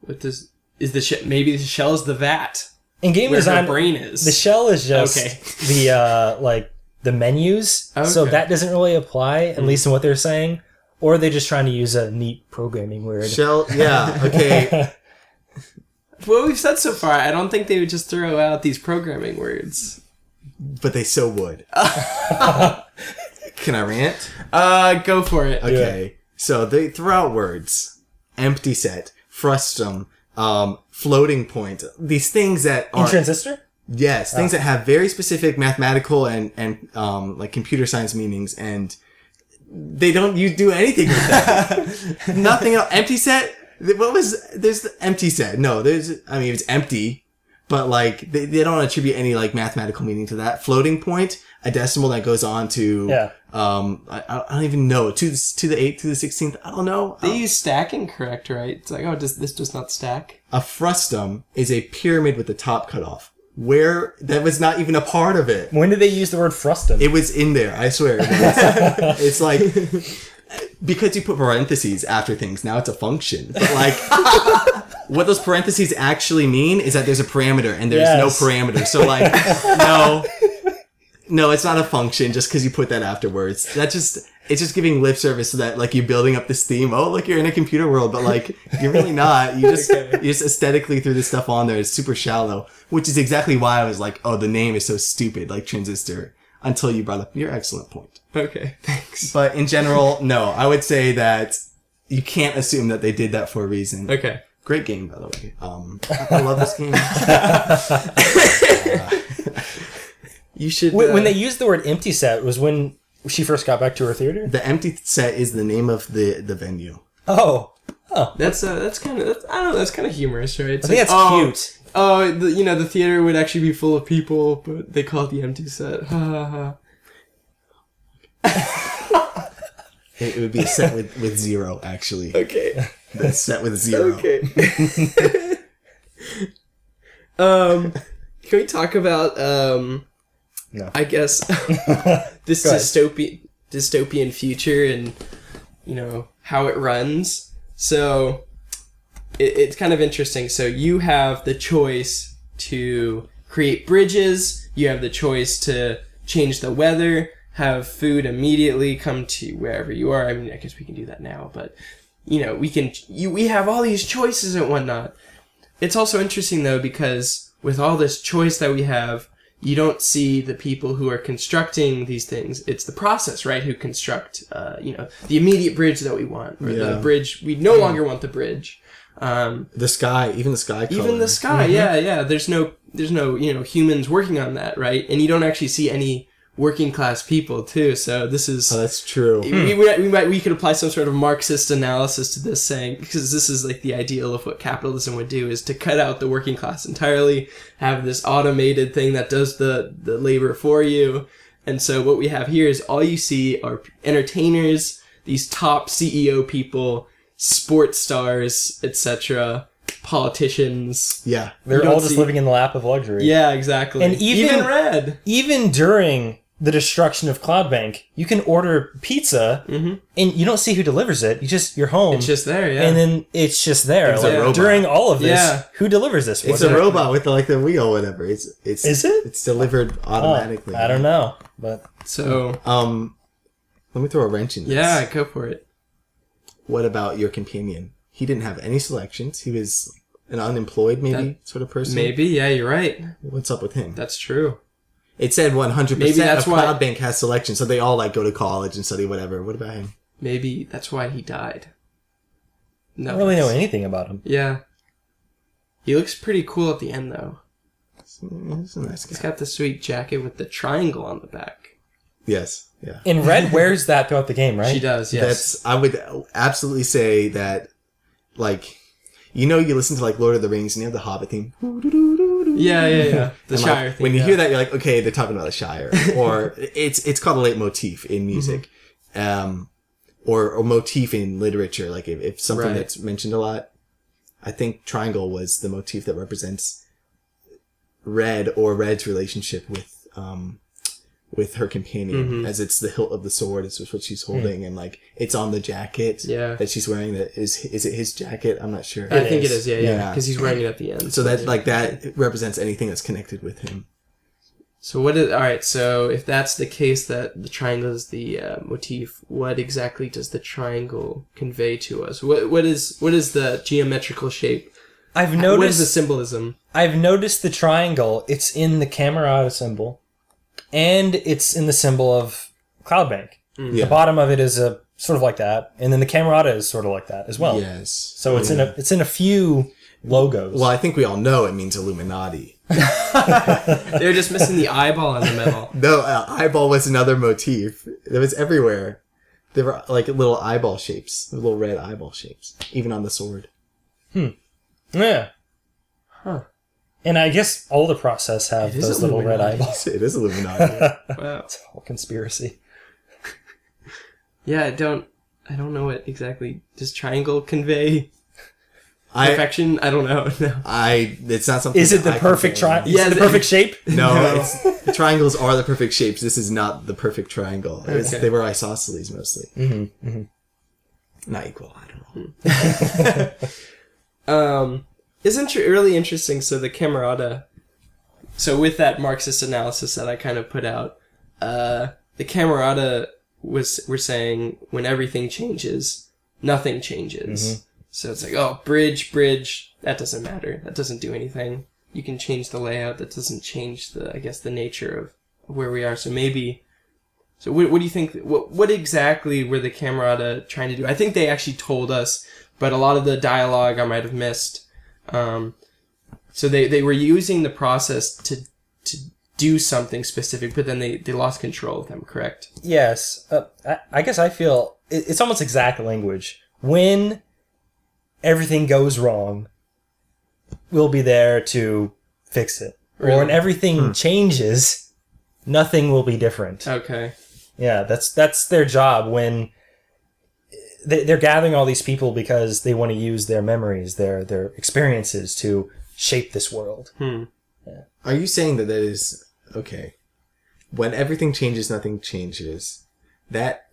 What does is the sh- maybe the shell is the vat In game where design, her brain is? the shell is just Okay. the uh like the menus, so Okay. Hmm. that doesn't really apply, at least in what they're saying. Or they're just trying to use a neat programming word. Shell. Yeah. Okay. what we've said so far, I don't think they would just throw out these programming words. but they so would. Can I rant? Uh, go for it. Okay. So they throw out words. Empty set. Frustum. Um, floating point. These things that In are transistor? Yes, things that have very specific mathematical and and um like computer science meanings, and they don't you do anything with that. Nothing else. Empty set. What was there's the empty set? No, there's. I mean, it's empty, but like they, they don't attribute any like mathematical meaning to that. Floating point, a decimal that goes on to Yeah. Um, I, I don't even know to the, to the eighth to the sixteenth. I don't know. They Um, use stacking correct, right? It's like, oh, does this does not stack? a frustum is a pyramid with the top cut off. Where that was not even a part of it. When did they use the word frustum? It was in there. I swear. It's like because you put parentheses after things. Now it's a function. But like, what those parentheses actually mean is that there's a parameter and there's Yes. no parameter. So like, no, no, it's not a function just because you put that afterwards. That just it's just giving lip service so that like you're building up this theme. Oh, look, you're in a computer world, but like you're really not. You just you just aesthetically threw this stuff on there. It's super shallow, which is exactly why I was like, oh, the name is so stupid, like transistor. Until you brought up your excellent point. Okay, thanks. But in general, no, I would say that you can't assume that they did that for a reason. Okay. Great game, by the way. Um, I I love this game. You should. when, when uh, they used the word empty set was when she first got back to her theater. the empty set is the name of the the venue. Oh, That's uh, that's kind of that's, I don't know. That's kind of humorous, right? It's I think like, that's oh, cute. Oh, the, you know the theater would actually be full of people, but they call it the empty set. Ha ha ha. It, it would be a set with, with zero, actually. Okay. The set with zero. Okay. um, can we talk about um? No. I guess this dystopian dystopian future and you know how it runs. So it, it's kind of interesting. So you have the choice to create bridges. You have the choice to change the weather, have food immediately come to wherever you are. I mean, I guess we can do that now, but you know, we can. You we have all these choices and whatnot. It's also interesting though because with all this choice that we have, you don't see the people who are constructing these things. It's the process, right? Who construct, uh, you know, the immediate bridge that we want, or the bridge we no longer want the bridge. Um, The sky, even the sky color. even the sky, yeah, yeah. There's no, there's no, you know, humans working on that, right? And you don't actually see any working class people too. So this is Oh, that's true. we, we, we might we could apply some sort of Marxist analysis to this, saying because this is like the ideal of what capitalism would do is to cut out the working class entirely, have this automated thing that does the the labor for you, and so what we have here is all you see are entertainers, these top CEO people, sports stars, etc., politicians. Yeah. They're all just see- living in the lap of luxury. Yeah, exactly. And even- red. Even during the destruction of Cloudbank, you can order pizza Mhm. and you don't see who delivers it. You just you're home. It's just there, yeah. and then it's just there. It's a Like, robot. during all of this, Yeah. who delivers this? It's a it- robot with the, like the wheel, whatever. It's it's Is it? It's delivered Oh, automatically. I don't know, but so Um, let me throw a wrench in this. yeah, go for it. What about your companion? He didn't have any selections. He was an unemployed, maybe sort of person. Maybe, yeah, you're right. What's up with him? That's true. It said 100% Maybe that's of why- Cloudbank has selection, so they all like go to college and study whatever. What about him? Maybe that's why he died. No, I don't really know that's- anything about him. Yeah, he looks pretty cool at the end though. He's a nice He's guy. got the sweet jacket with the triangle on the back. Yes, yeah. And Red wears that throughout the game, right? She does, yes. That's I would absolutely say that, like, you know, you listen to like Lord of the Rings and you have the Hobbit theme. yeah, yeah, yeah. The And, like, Shire when you yeah. hear that, you're like, okay, they're talking about the Shire, or it's it's called a leitmotif in music, Mm-hmm. um, or or motif in literature. Like if, if something Right. that's mentioned a lot, I think triangle was the motif that represents Red or Red's relationship with um with her companion, Mhm. as it's the hilt of the sword is what she's holding, and like it's on the jacket Yeah. that she's wearing. That is is it his jacket? I'm not sure. I It think it is. is, yeah, yeah, Yeah. because he's wearing it at the end. so that yeah. like that represents anything that's connected with him. So what is all right? So if that's the case, that the triangle is the uh, motif, what exactly does the triangle convey to us? What what is what is the geometrical shape? I've noticed What is noticed. the symbolism? I've noticed the triangle. It's in the Camerata symbol, and it's in the symbol of Cloudbank. Yeah. The bottom of it is a sort of like that, and then the Camerata is sort of like that as well. Yes. So it's in a it's in a few logos. Well, I think we all know it means Illuminati. They're just missing the eyeball in the middle. No, uh, eyeball was another motif. It was everywhere. There were like little eyeball shapes, little red eyeball shapes, even on the sword. Hmm. Yeah. Huh. And I guess all the process have It is those little red eyeballs. It is Illuminati. Wow. It's a whole conspiracy. Yeah, I don't. I don't know what exactly does triangle convey I, perfection. I don't know. No. I, it's not something. Is it the I perfect triangle? Yeah, Yeah, the the- perfect shape. No, it's, triangles are the perfect shapes. This is not the perfect triangle. It's- Okay. They were isosceles mostly. Mm-hmm, Not equal. I don't know. Um, isn't it really interesting? So the camerata. So with that Marxist analysis that I kind of put out, uh, the camerata was we're saying when everything changes, nothing changes. So it's like, oh, bridge, bridge. That doesn't matter. That doesn't do anything. You can change the layout. That doesn't change the, I guess, the nature of where we are. So maybe. So what, what do you think? What what exactly were the camerata trying to do? I think they actually told us, but a lot of the dialogue I might have missed. Um, so they, they were using the process to to do something specific, but then they, they lost control of them. Correct? Yes, uh, I, I guess I feel it, it's almost exact language. When everything goes wrong, we'll be there to fix it. Or when Really? everything changes, nothing will be different. Okay. Yeah, that's that's their job when they, they're gathering all these people because they want to use their memories, their their experiences to shape this world. Hmm. Are you saying that that is okay? When everything changes, nothing changes. That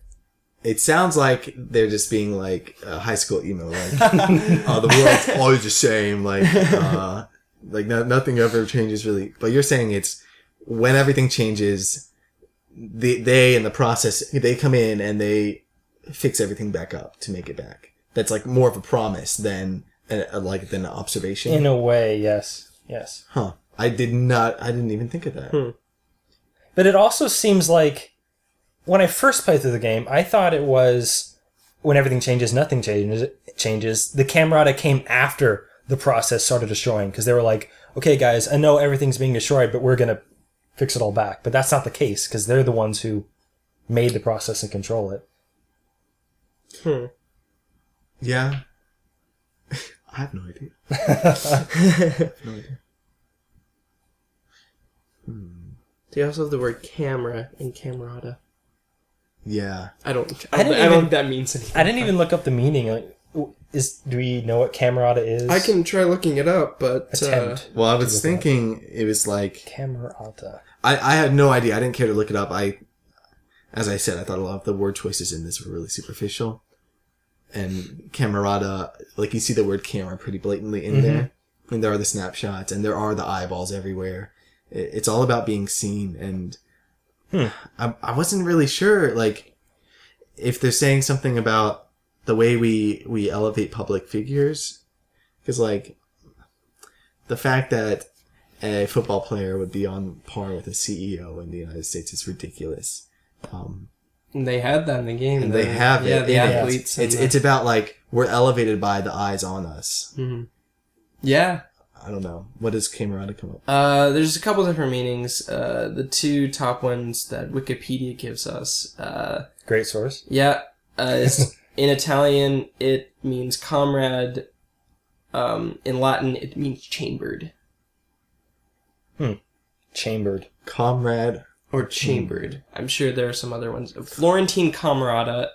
it sounds like they're just being like uh, high school emo, like uh, the world's always the same, like uh, like no, nothing ever changes really. But you're saying it's when everything changes, they they in the process they come in and they fix everything back up to make it back. That's like more of a promise than a, like than an observation. In a way, yes, yes. Huh. I did not. I didn't even think of that. Hmm. But it also seems like when I first played through the game, I thought it was when everything changes, nothing changes. Changes. The camerata came after the process started destroying because they were like, "Okay, guys, I know everything's being destroyed, but we're gonna fix it all back." But that's not the case because they're the ones who made the process and control it. Hmm. Yeah. I have no idea. I have no idea. They also have the word camera in camerata. Yeah. I don't. I I, didn't don't, I don't think that means anything. I didn't even look up the meaning. Like, is do we know what camerata is? I can try looking it up, but uh, attempt. Well, I was look thinking it was like Camerata. I, I had no idea. I didn't care to look it up. I, as I said, I thought a lot of the word choices in this were really superficial. And camerata, like you see the word camera pretty blatantly in mm-hmm. there. And there are the snapshots and there are the eyeballs everywhere. It's all about being seen. And hmm. I, I wasn't really sure, like, if they're saying something about the way we, we elevate public figures. Cause like, the fact that a football player would be on par with a CEO in the United States is ridiculous. Um, they had that in the game. and the- they have yeah, it. the and athletes. It's and it's about like we're elevated by the eyes on us. the- Mhm. Yeah, I don't know what does Camerata come up. Uh, there's a couple different meanings. Uh, the two top ones that Wikipedia gives us. Uh, Great source. yeah, uh, in Italian it means comrade. Um, in Latin it means chambered Hmm. Chambered. Comrade. Or chambered. Hmm. I'm sure there are some other ones. Florentine Camerata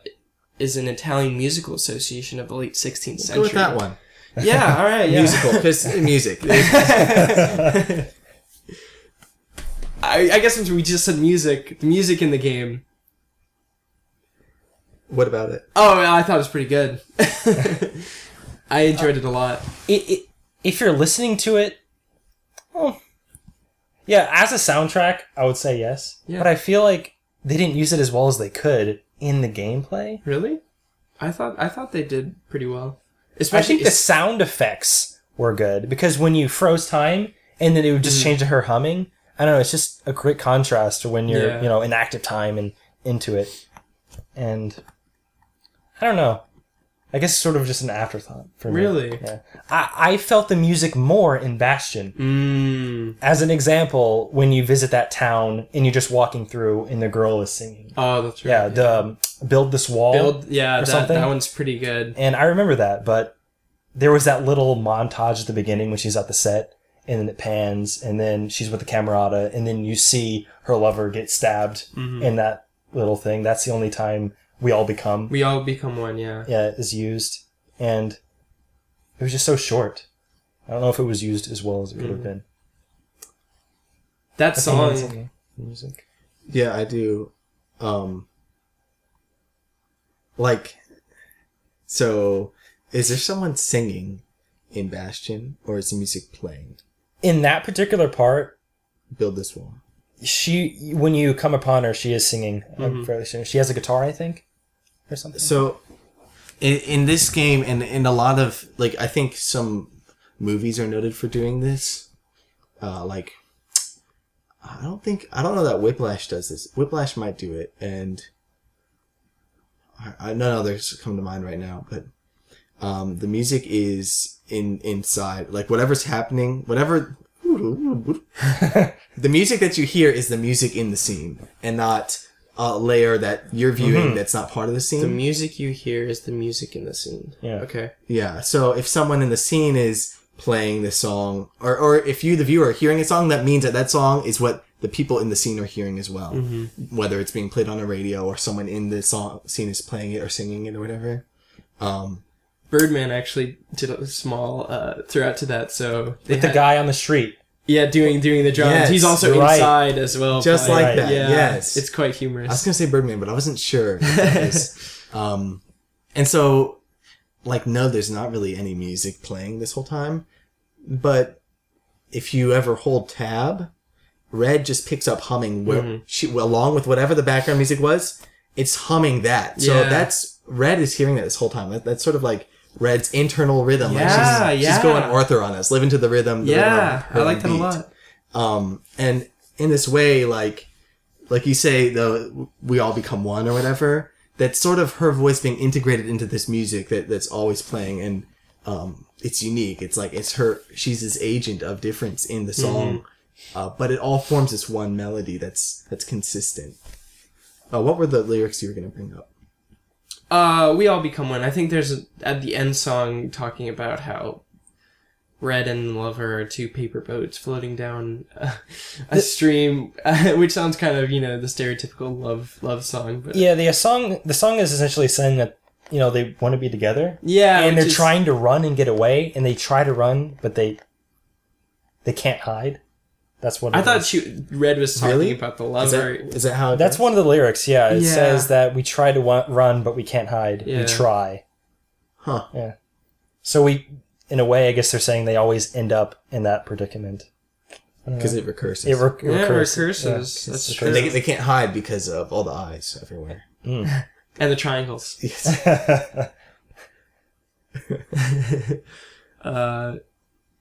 is an Italian musical association of the late 16th Go century. with that one. Yeah, all right, yeah. Musical, because music. I, I guess since we just said music, the music in the game. what about it? Oh, I thought it was pretty good. I enjoyed it a lot. it, it, if you're listening to it, well, yeah, as a soundtrack, I would say yes. Yeah. But I feel like they didn't use it as well as they could in the gameplay. Really? I thought I thought they did pretty well. I think the sound effects were good because when you froze time and then it would just mm. change to her humming, I don't know, it's just a great contrast to when you're, Yeah. you know, in active time and into it. And I don't know. I guess it's sort of just an afterthought for me. Really? Yeah. I, I felt the music more in Bastion. Mm. As an example, when you visit that town and you're just walking through and the girl is singing. Oh, that's right. Yeah, the um, build this wall. build. Yeah, that, something? that one's pretty good. And I remember that, but there was that little montage at the beginning when she's at the set, and then it pans, and then she's with the camerata, and then you see her lover get stabbed Mm-hmm. in that little thing. That's the only time "We all become." We all become one. Yeah. yeah, is used, and it was just so short. I don't know if it was used as well as it could have been. That song. Music. Yeah, I do. Um, like, so is there someone singing in Bastion, or is the music playing? In that particular part, Build this wall. she when you come upon her, she is singing. Mm-hmm. I'm fairly sure she has a guitar, I think, or something. So, in, in this game, and in a lot of like, I think some movies are noted for doing this. Uh, like, I don't think I don't know that Whiplash does this. Whiplash might do it, and I, I none others come to mind right now. But um, the music is in inside, like whatever's happening, whatever. the music that you hear is the music in the scene, and not a layer that you're viewing that's not part of the scene. The music you hear is the music in the scene. Yeah. Okay. Yeah. So if someone in the scene is playing the song, or, or if you, the viewer, are hearing a song, that means that that song is what the people in the scene are hearing as well. Whether it's being played on a radio or someone in the song scene is playing it or singing it or whatever. Um, Birdman actually did a small uh, throughout to that. So they With the guy on the street. Yeah, doing doing the drums. Yes, He's also right. inside as well. Just like that, Yeah, yes. it's quite humorous. I was gonna say Birdman, but I wasn't sure. if that was- um, and so, like, no, there's not really any music playing this whole time. But if you ever hold tab, Red just picks up humming where she, along with whatever the background music was. It's humming that. So Yeah. that's Red is hearing that this whole time. That, that's sort of like Red's internal rhythm. Yeah, like she's, yeah. she's going Arthur on us, living to the rhythm. the yeah, her I like that a beat. lot. Um, and in this way, like, like you say, the we all become one or whatever. That's sort of her voice being integrated into this music that that's always playing, and um, it's unique. It's like it's her. She's this agent of difference in the song, uh, but it all forms this one melody that's that's consistent. Uh, what were the lyrics you were going to bring up? Uh, we all become one. I think there's a, at the end song talking about how Red and Lover are two paper boats floating down a, a stream, which sounds kind of you know the stereotypical love love song, but Yeah, the song the song is essentially saying that you know they want to be together, yeah, and they're is- trying to run and get away, and they try to run, but they they can't hide. That's what I it thought is. she Red was talking Really? about the Is lover. is that how? It That's goes? one of the lyrics. Yeah, it Yeah. says that we try to wa- run, but we can't hide. Yeah. We try. Huh. Yeah. So we, in a way, I guess they're saying they always end up in that predicament. Because it recurses. It, rec- Yeah, recurs- recurses. yeah, That's it's true. they, they can't hide because of all the eyes everywhere. and the triangles. Yes. Uh,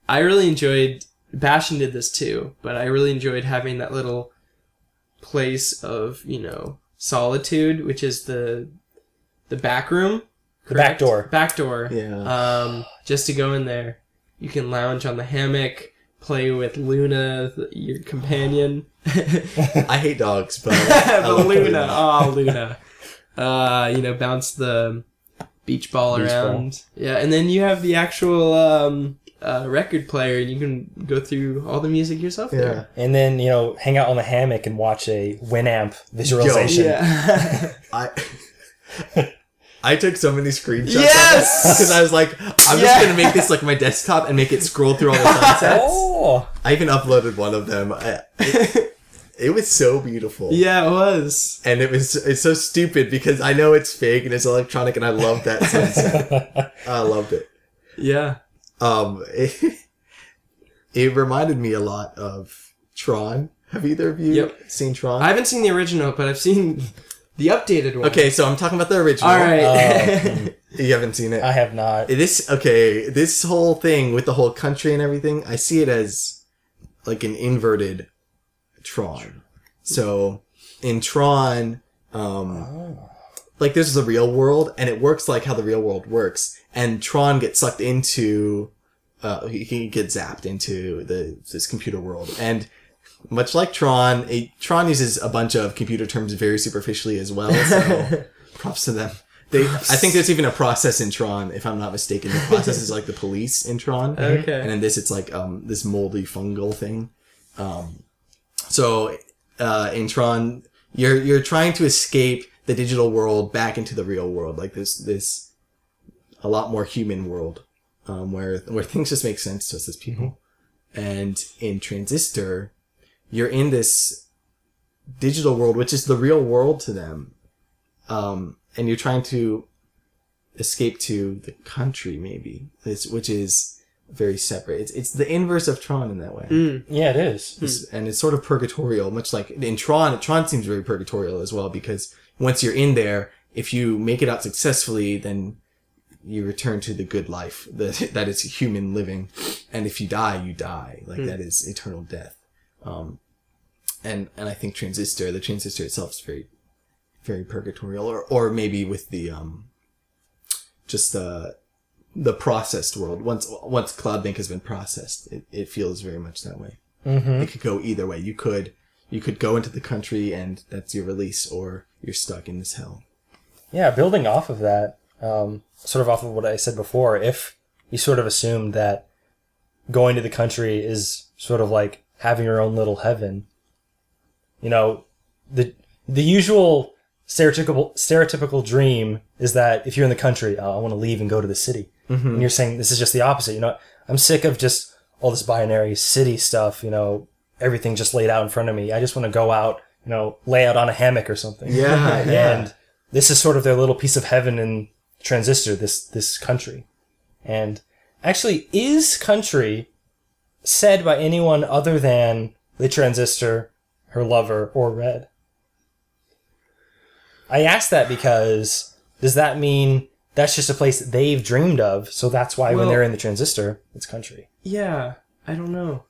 I really enjoyed. Bastion did this too, but I really enjoyed having that little place of you know solitude, which is the the back room, The back door. Back door. Yeah. Um, just to go in there, you can lounge on the hammock, play with Luna, your companion. I hate dogs, but, I but love Luna, oh Luna, uh, you know, bounce the beach ball Beach around. Yeah, and then you have the actual um, uh, record player, and you can go through all the music yourself. Yeah. there. and then you know, hang out on the hammock and watch a Winamp visualization. Yeah. I I took so many screenshots. Yes! because I was like, I'm Yeah. just gonna make this like my desktop and make it scroll through all the sunsets. Oh, I even uploaded one of them. I, it, it was so beautiful. yeah, it was. And it was it's so stupid because I know it's fake and it's electronic and I love that sunset. I loved it. Yeah. Um, it, it reminded me a lot of Tron. Have either of you Yep. seen Tron? I haven't seen the original, but I've seen the updated one. okay, so I'm talking about the original. All right. Oh, You haven't seen it. I have not. this okay this whole thing with the whole country and everything i see it as like an inverted tron so in tron um like this is the real world and it works like how the real world works and tron gets sucked into uh he, gets zapped into the this computer world and much like tron a, tron uses a bunch of computer terms very superficially as well so props to them they, I think there's even a process in Tron, if I'm not mistaken. The process is like the police in Tron. Okay. And in this, it's like um, this moldy fungal thing. Um, so uh, in Tron, you're you're trying to escape the digital world back into the real world, like this this a lot more human world, um, where where things just make sense to us as people. And in Transistor, you're in this digital world, which is the real world to them, um, and you're trying to escape to the country, maybe, it's, which is very separate. It's it's the inverse of Tron in that way. Mm. Yeah, it is. It's- and it's sort of purgatorial, much like in Tron. Tron seems very purgatorial as well because once you're in there, if you make it out successfully, then you return to the good life that that is human living, and if you die, you die. Like that is eternal death. Um, and and I think Transistor, the Transistor itself, is very very purgatorial, or or maybe with the um, just the the processed world. Once once Cloudbank has been processed, it, it feels very much that way Mm-hmm. it could go either way. You could you could go into the country and that's your release, or you're stuck in this hell. Yeah, building off of that, um, sort of off of what I said before, if you sort of assumed that going to the country is sort of like having your own little heaven, you know, the the usual stereotypical stereotypical dream is that if you're in the country, oh, I want to leave and go to the city. Mm-hmm. And you're saying this is just the opposite. You know, I'm sick of just all this binary city stuff. You know, everything just laid out in front of me. I just want to go out, you know, lay out on a hammock or something. Yeah, yeah. and this is sort of their little piece of heaven in transistor this this country. And actually is country said by anyone other than the transistor her lover or red? I ask that because does that mean that's just a place that they've dreamed of so that's why when they're in the transistor it's country? Yeah, I don't know.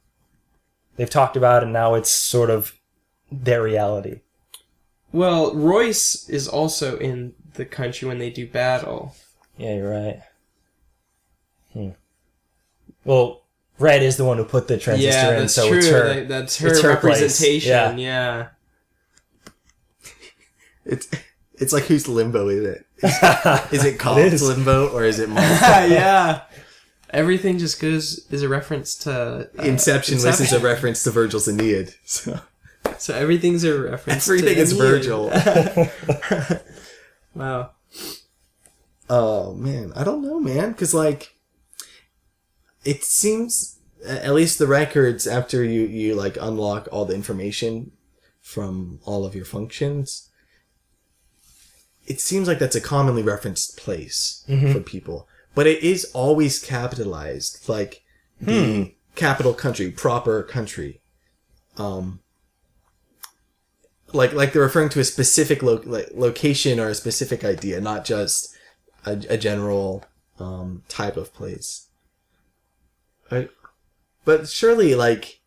they've talked about it and now it's sort of their reality. Well, Royce is also in the country when they do battle. Yeah, you're right. Hmm. Well, Red is the one who put the transistor yeah, in, that's so true. it's her. That- that's her it's her place. representation. Yeah. Yeah. It's it's like whose limbo is it? Is, is it called is. limbo or is it Mars? yeah. Everything just goes is a reference to uh, Inception, listens Inception. a reference to Virgil's Aeneid. So So everything's a reference. everything to is Aeneid. Virgil. Wow. Oh man, I don't know, man, because like, it seems at least the records after you you like unlock all the information from all of your functions. It seems like that's a commonly referenced place for people, but it is always capitalized, like the capital country, proper country. Um, like like they're referring to a specific lo- like, location or a specific idea, not just a, a general um, type of place. I, but surely, like,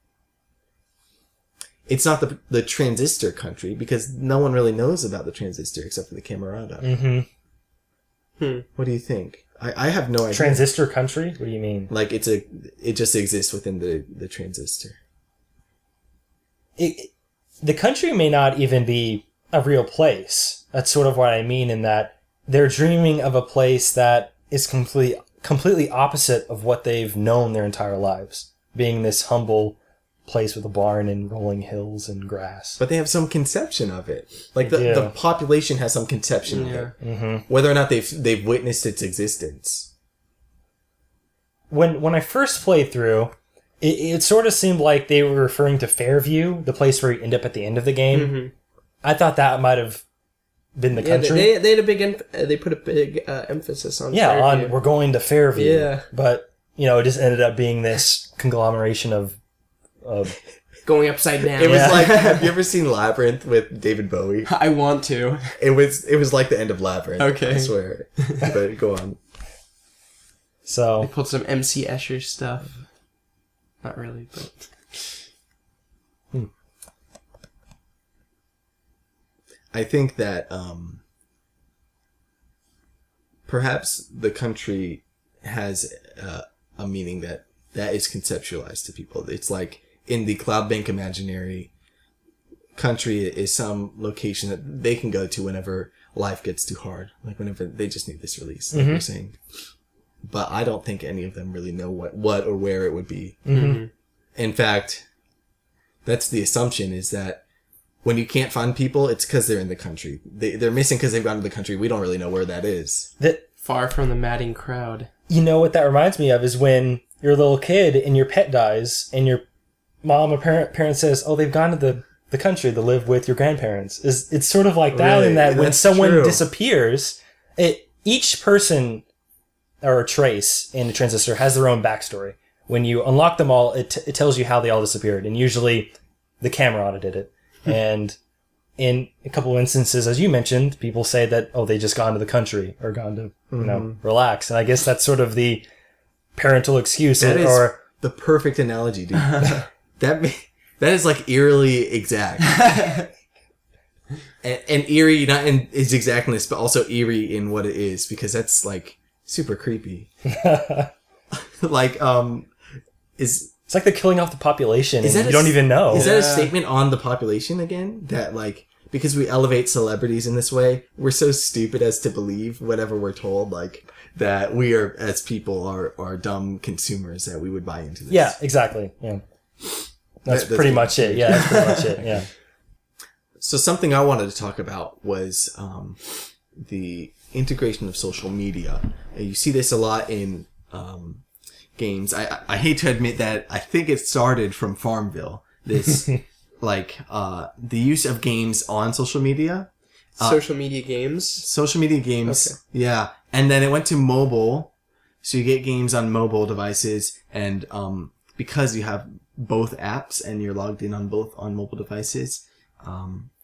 it's not the the transistor country because no one really knows about the transistor except for the Camerata. Mm-hmm. What do you think? I, I have no idea. Transistor country? What do you mean? like it's a it just exists within the the transistor. It, the country may not even be a real place. That's sort of what I mean in that they're dreaming of a place that is completely completely opposite of what they've known their entire lives, being this humble place with a barn and rolling hills and grass. But they have some conception of it. Like the, Yeah. the population has some conception of it, Mm-hmm. whether or not they've they've witnessed its existence. when when I first played through, it, it sort of seemed like they were referring to Fairview, the place where you end up at the end of the game. Mhm. I thought that might have been the Yeah, country. they, they had a big em- uh, they put a big uh, emphasis on yeah, Fairview. on we're going to Fairview. Yeah. but you know, it just ended up being this conglomeration of of going upside down. It was Yeah. like, have you ever seen Labyrinth with David Bowie? I want to. It was it was like the end of Labyrinth. Okay. I swear. but go on. so. They pulled some MC Escher stuff. Not really, but I think that um, perhaps the country has uh, a meaning that that is conceptualized to people. It's like in the Cloudbank imaginary, country is some location that they can go to whenever life gets too hard, like whenever they just need this release, like you're saying. But I don't think any of them really know what what or where it would be. mhm. In fact, that's the assumption is that when you can't find people, it's because they're in the country. They, they're missing because they've gone to the country. We don't really know where that is. That Far from the madding crowd. you know what that reminds me of is when you're a little kid and your pet dies and your mom or parent parent says, "Oh, they've gone to the the country to live with your grandparents." Is it's sort of like that Really? in that when someone true. disappears, it each person or a trace in the transistor has their own backstory. When you unlock them all, it, t- it tells you how they all disappeared, and usually the Camerata did it. and in a couple of instances, as you mentioned, people say that oh, they just gone to the country or gone to you know Mm-hmm. relax, and I guess that's sort of the parental excuse That is or the perfect analogy, dude. that that is like eerily exact. and, and eerie, not in its exactness, but also eerie in what it is, because that's like super creepy. like, um, is it's like they're killing off the population, Is and that you a don't even know. is that a statement on the population again? That like because we elevate celebrities in this way, we're so stupid as to believe whatever we're told, like that we are as people are are dumb consumers that we would buy into this. yeah, exactly. Yeah, that's, that's pretty good. much it. Yeah, that's pretty much it. Yeah. So something I wanted to talk about was um, the integration of social media. Uh, You see this a lot in um, games. I, I I hate to admit that I think it started from Farmville. This like uh, the use of games on social media, Social media games. social media games. Okay. Yeah, and then it went to mobile. So you get games on mobile devices, and um, because you have both apps and you're logged in on both on mobile devices, um, y-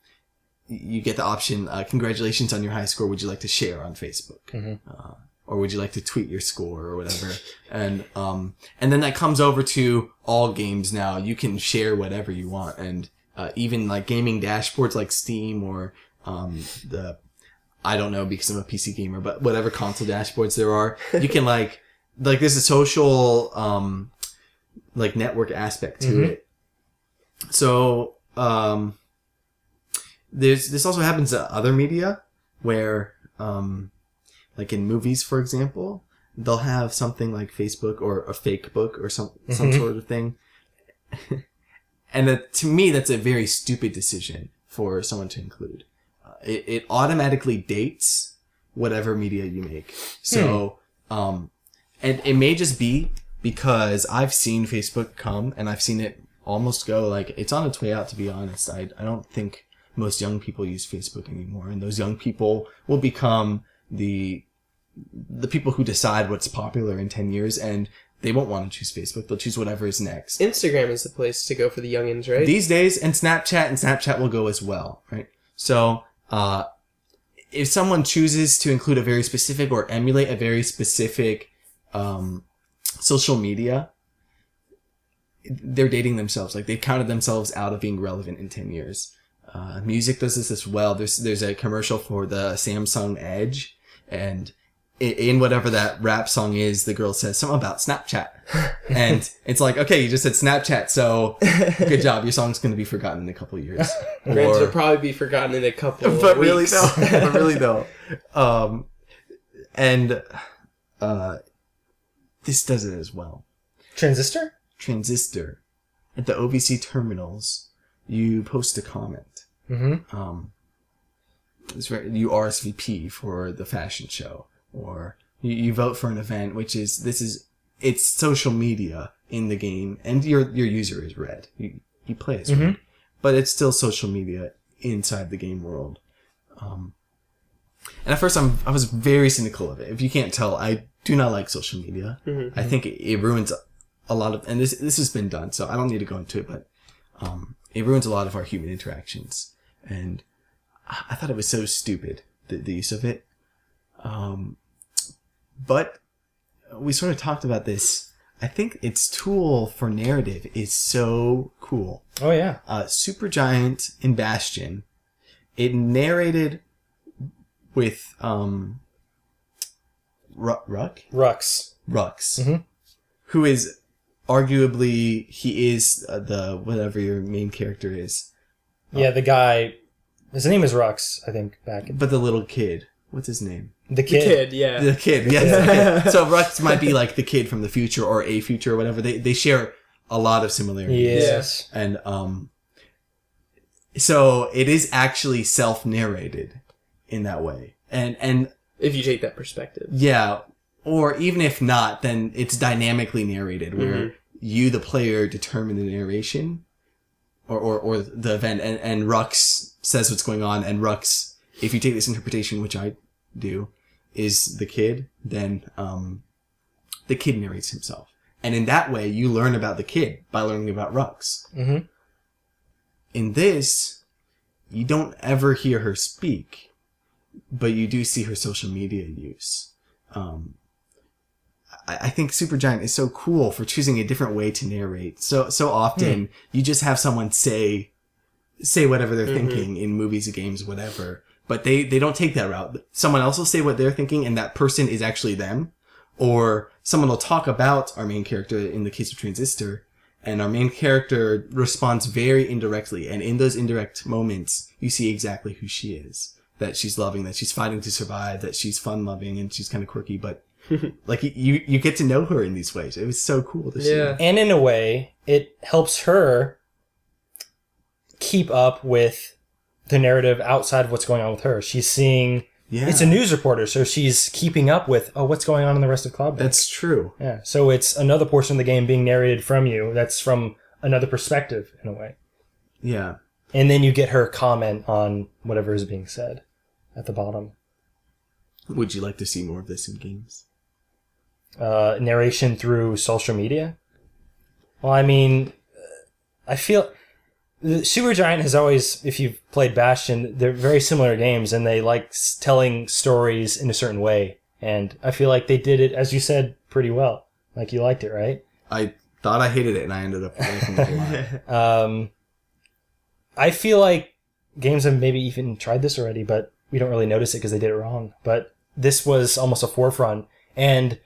you get the option. Uh, congratulations on your high score. Would you like to share on Facebook? Uh, or would you like to tweet your score or whatever? and um, and then that comes over to all games now. You can share whatever you want, and uh, even like gaming dashboards like Steam or um, the I don't know because I'm a PC gamer, but whatever console dashboards there are, you can like like there's a social um like network aspect to it. So um there's this also happens to other media where um like in movies for example, they'll have something like Facebook or a fake book or some some Mhm. sort of thing. and that, to me that's a very stupid decision for someone to include it, it automatically dates whatever media you make. So, um, and it may just be because I've seen Facebook come and I've seen it almost go like it's on its way out. To be honest, I I don't think most young people use Facebook anymore, and those young people will become the the people who decide what's popular in ten years, and they won't want to choose Facebook. They'll choose whatever is next Instagram is the place to go for the youngins, right? these days and snapchat and snapchat will go as well right so uh if someone chooses to include a very specific or emulate a very specific um social media they're dating themselves like they've counted themselves out of being relevant in 10 years uh, music does this as well there's there's a commercial for the samsung edge and i- in whatever that rap song is, the girl says something about Snapchat. and it's like, okay, you just said Snapchat, so good job. Your song's going to be forgotten in a couple of years. Granted, Or- will probably be forgotten in a couple of but really weeks. though, but really though. Um, and uh, this does it as well. Transistor? Transistor at the OVC terminals, you post a comment. Mm-hmm. um, it's very, you RSVP for the fashion show, or you, you vote for an event, which is this is it's social media in the game, and your your user is red. You you play as red, but it's still social media inside the game world. Um, and at first, I'm I was very cynical of it. If you can't tell, I do not like social media. I think it, it ruins a lot of, and this this has been done, so I don't need to go into it, but um, it ruins a lot of our human interactions. And I thought it was so stupid the, the use of it. Um, but we sort of talked about this. I think its tool for narrative is so cool. Oh yeah. Uh, Supergiant in Bastion, it narrated with um, Ru- Ruck Rucks. Rucks, Mhm. who is arguably he is uh, the whatever your main character is, Yeah, the guy. His name is Rucks, I think. Back but the little kid. What's his name? the The kid. kid, yeah. The kid, yes. the kid. So Rucks might be like the kid from the future or a future or whatever. They they share a lot of similarities. Yes. And um so it is actually self-narrated in that way. And, and If you take that perspective. yeah, or even if not, then it's dynamically narrated where you, the player, determine the narration or, or, or the event and, and Rucks says what's going on and Rucks, if you take this interpretation, which I do, is the kid, then, um, the kid narrates himself. And in that way, you learn about the kid by learning about Rucks. Mhm. In this, you don't ever hear her speak, but you do see her social media use. Um, I, I think Supergiant is so cool for choosing a different way to narrate. So so often hmm. you just have someone say say whatever they're mm-hmm. thinking in movies, games, whatever. But they they don't take that route. Someone else will say what they're thinking, and that person is actually them. Or someone will talk about our main character in the case of Transistor, and our main character responds very indirectly. And in those indirect moments, you see exactly who she is. That she's loving, that she's fighting to survive, that she's fun loving, and she's kind of quirky, but like you you get to know her in these ways. It was so cool to see. Yeah. And in a way, it helps her keep up with the narrative outside of what's going on with her. She's seeing Yeah. it's a news reporter, so she's keeping up with oh what's going on in the rest of Cloud. That's true. yeah. So it's another portion of the game being narrated from you. That's from another perspective in a way. Yeah. And then you get her comment on whatever is being said at the bottom. Would you like to see more of this in games? Uh, narration through social media. Well, I mean, uh, I feel the Supergiant has always, if you've played Bastion, they're very similar games, and they like telling stories in a certain way. And I feel like they did it, as you said, pretty well. Like you liked it, right? I thought I hated it, and I ended up liking it a lot. Um, I feel like games have maybe even tried this already, but we don't really notice it because they did it wrong. But this was almost a forefront, and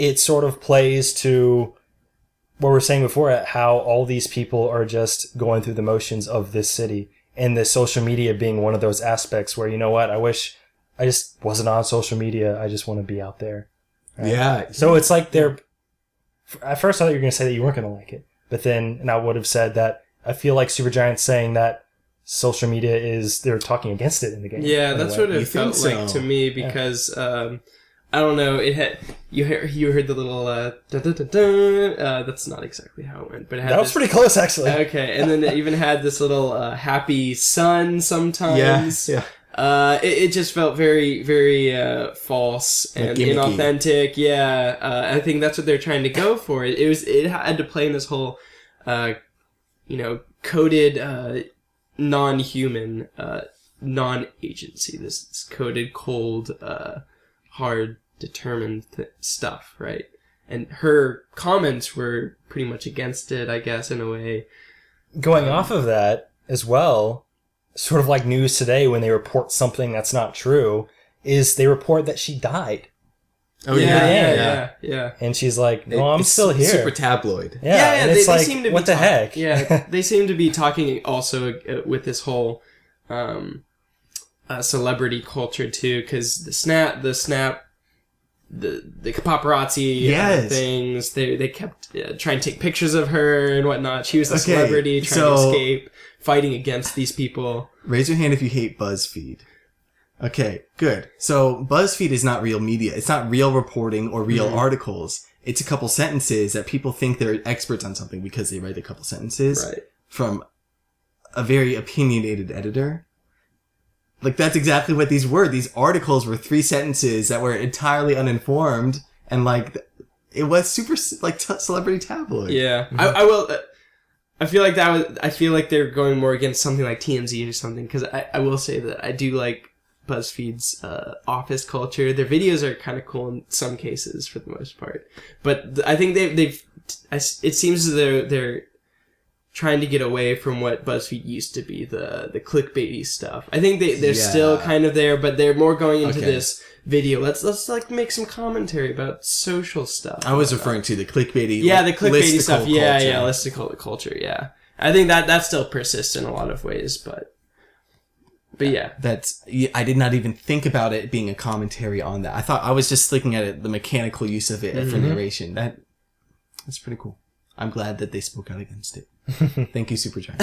it sort of plays to what we were saying before how all these people are just going through the motions of this city, and the social media being one of those aspects where you know what I wish I just wasn't on social media. I just want to be out there. Yeah. So it's like they're. At first, I thought you were going to say that you weren't going to like it, but then, and I would have said that I feel like Super Supergiant's saying that social media is they're talking against it in the game. Yeah, that's what it think felt like to me because um, I don't know. It had you heard you heard the little uh, dun, dun, dun, uh that's not exactly how it went, but it had That was this- pretty close, actually. okay. And then it even had this little uh, happy sun sometimes. Yeah. Uh, it, it just felt very, very uh, false and gimmicky. inauthentic. Yeah, uh, I think that's what they're trying to go for. It, it was it had to play in this whole, uh, you know, coded uh, non-human, uh, non-agency. This, this coded, cold, uh, hard, determined th- stuff, right? And her comments were pretty much against it, I guess, in a way. Going off of that as well, sort of like news today when they report something that's not true, is they report that she died. Oh yeah, yeah, yeah, yeah. And she's like, no, I'm It's still here. Super tabloid. yeah, yeah. and it's like, what the talk- heck? yeah, they seem to be talking also uh, with this whole um, uh, celebrity culture too, because the snap, the snap, the the paparazzi Yes. things. They they kept uh, trying to take pictures of her and whatnot. She was a Okay, celebrity trying so- to escape, fighting against these people. Raise your hand if you hate BuzzFeed. Okay, good. So BuzzFeed is not real media. It's not real reporting or real articles. It's a couple sentences that people think they're experts on something because they write a couple sentences Right. from a very opinionated editor. Like that's exactly what these were. These articles were three sentences that were entirely uninformed and like it was super like t- celebrity tabloid. Yeah, I, I will. Uh, I feel like that was. I feel like they're going more against something like TMZ or something because I, I will say that I do like BuzzFeed's uh, office culture. Their videos are kind of cool in some cases for the most part, but th- I think they've they've. I s- It seems as though they're trying to get away from what BuzzFeed used to be the the clickbaity stuff. I think they they're still kind of there, but they're more going into Okay. this video. Let's let's like make some commentary about social stuff. I was referring to the clickbaity. Yeah, the clickbaity stuff. Yeah, culture. yeah, listicle culture. Yeah, I think that that still persists in a lot of ways, but but yeah, that's I did not even think about it being a commentary on that. I thought I was just looking at it the mechanical use of it for mm-hmm. narration. That that's pretty cool. I'm glad that they spoke out against it. Thank you, Supergiant.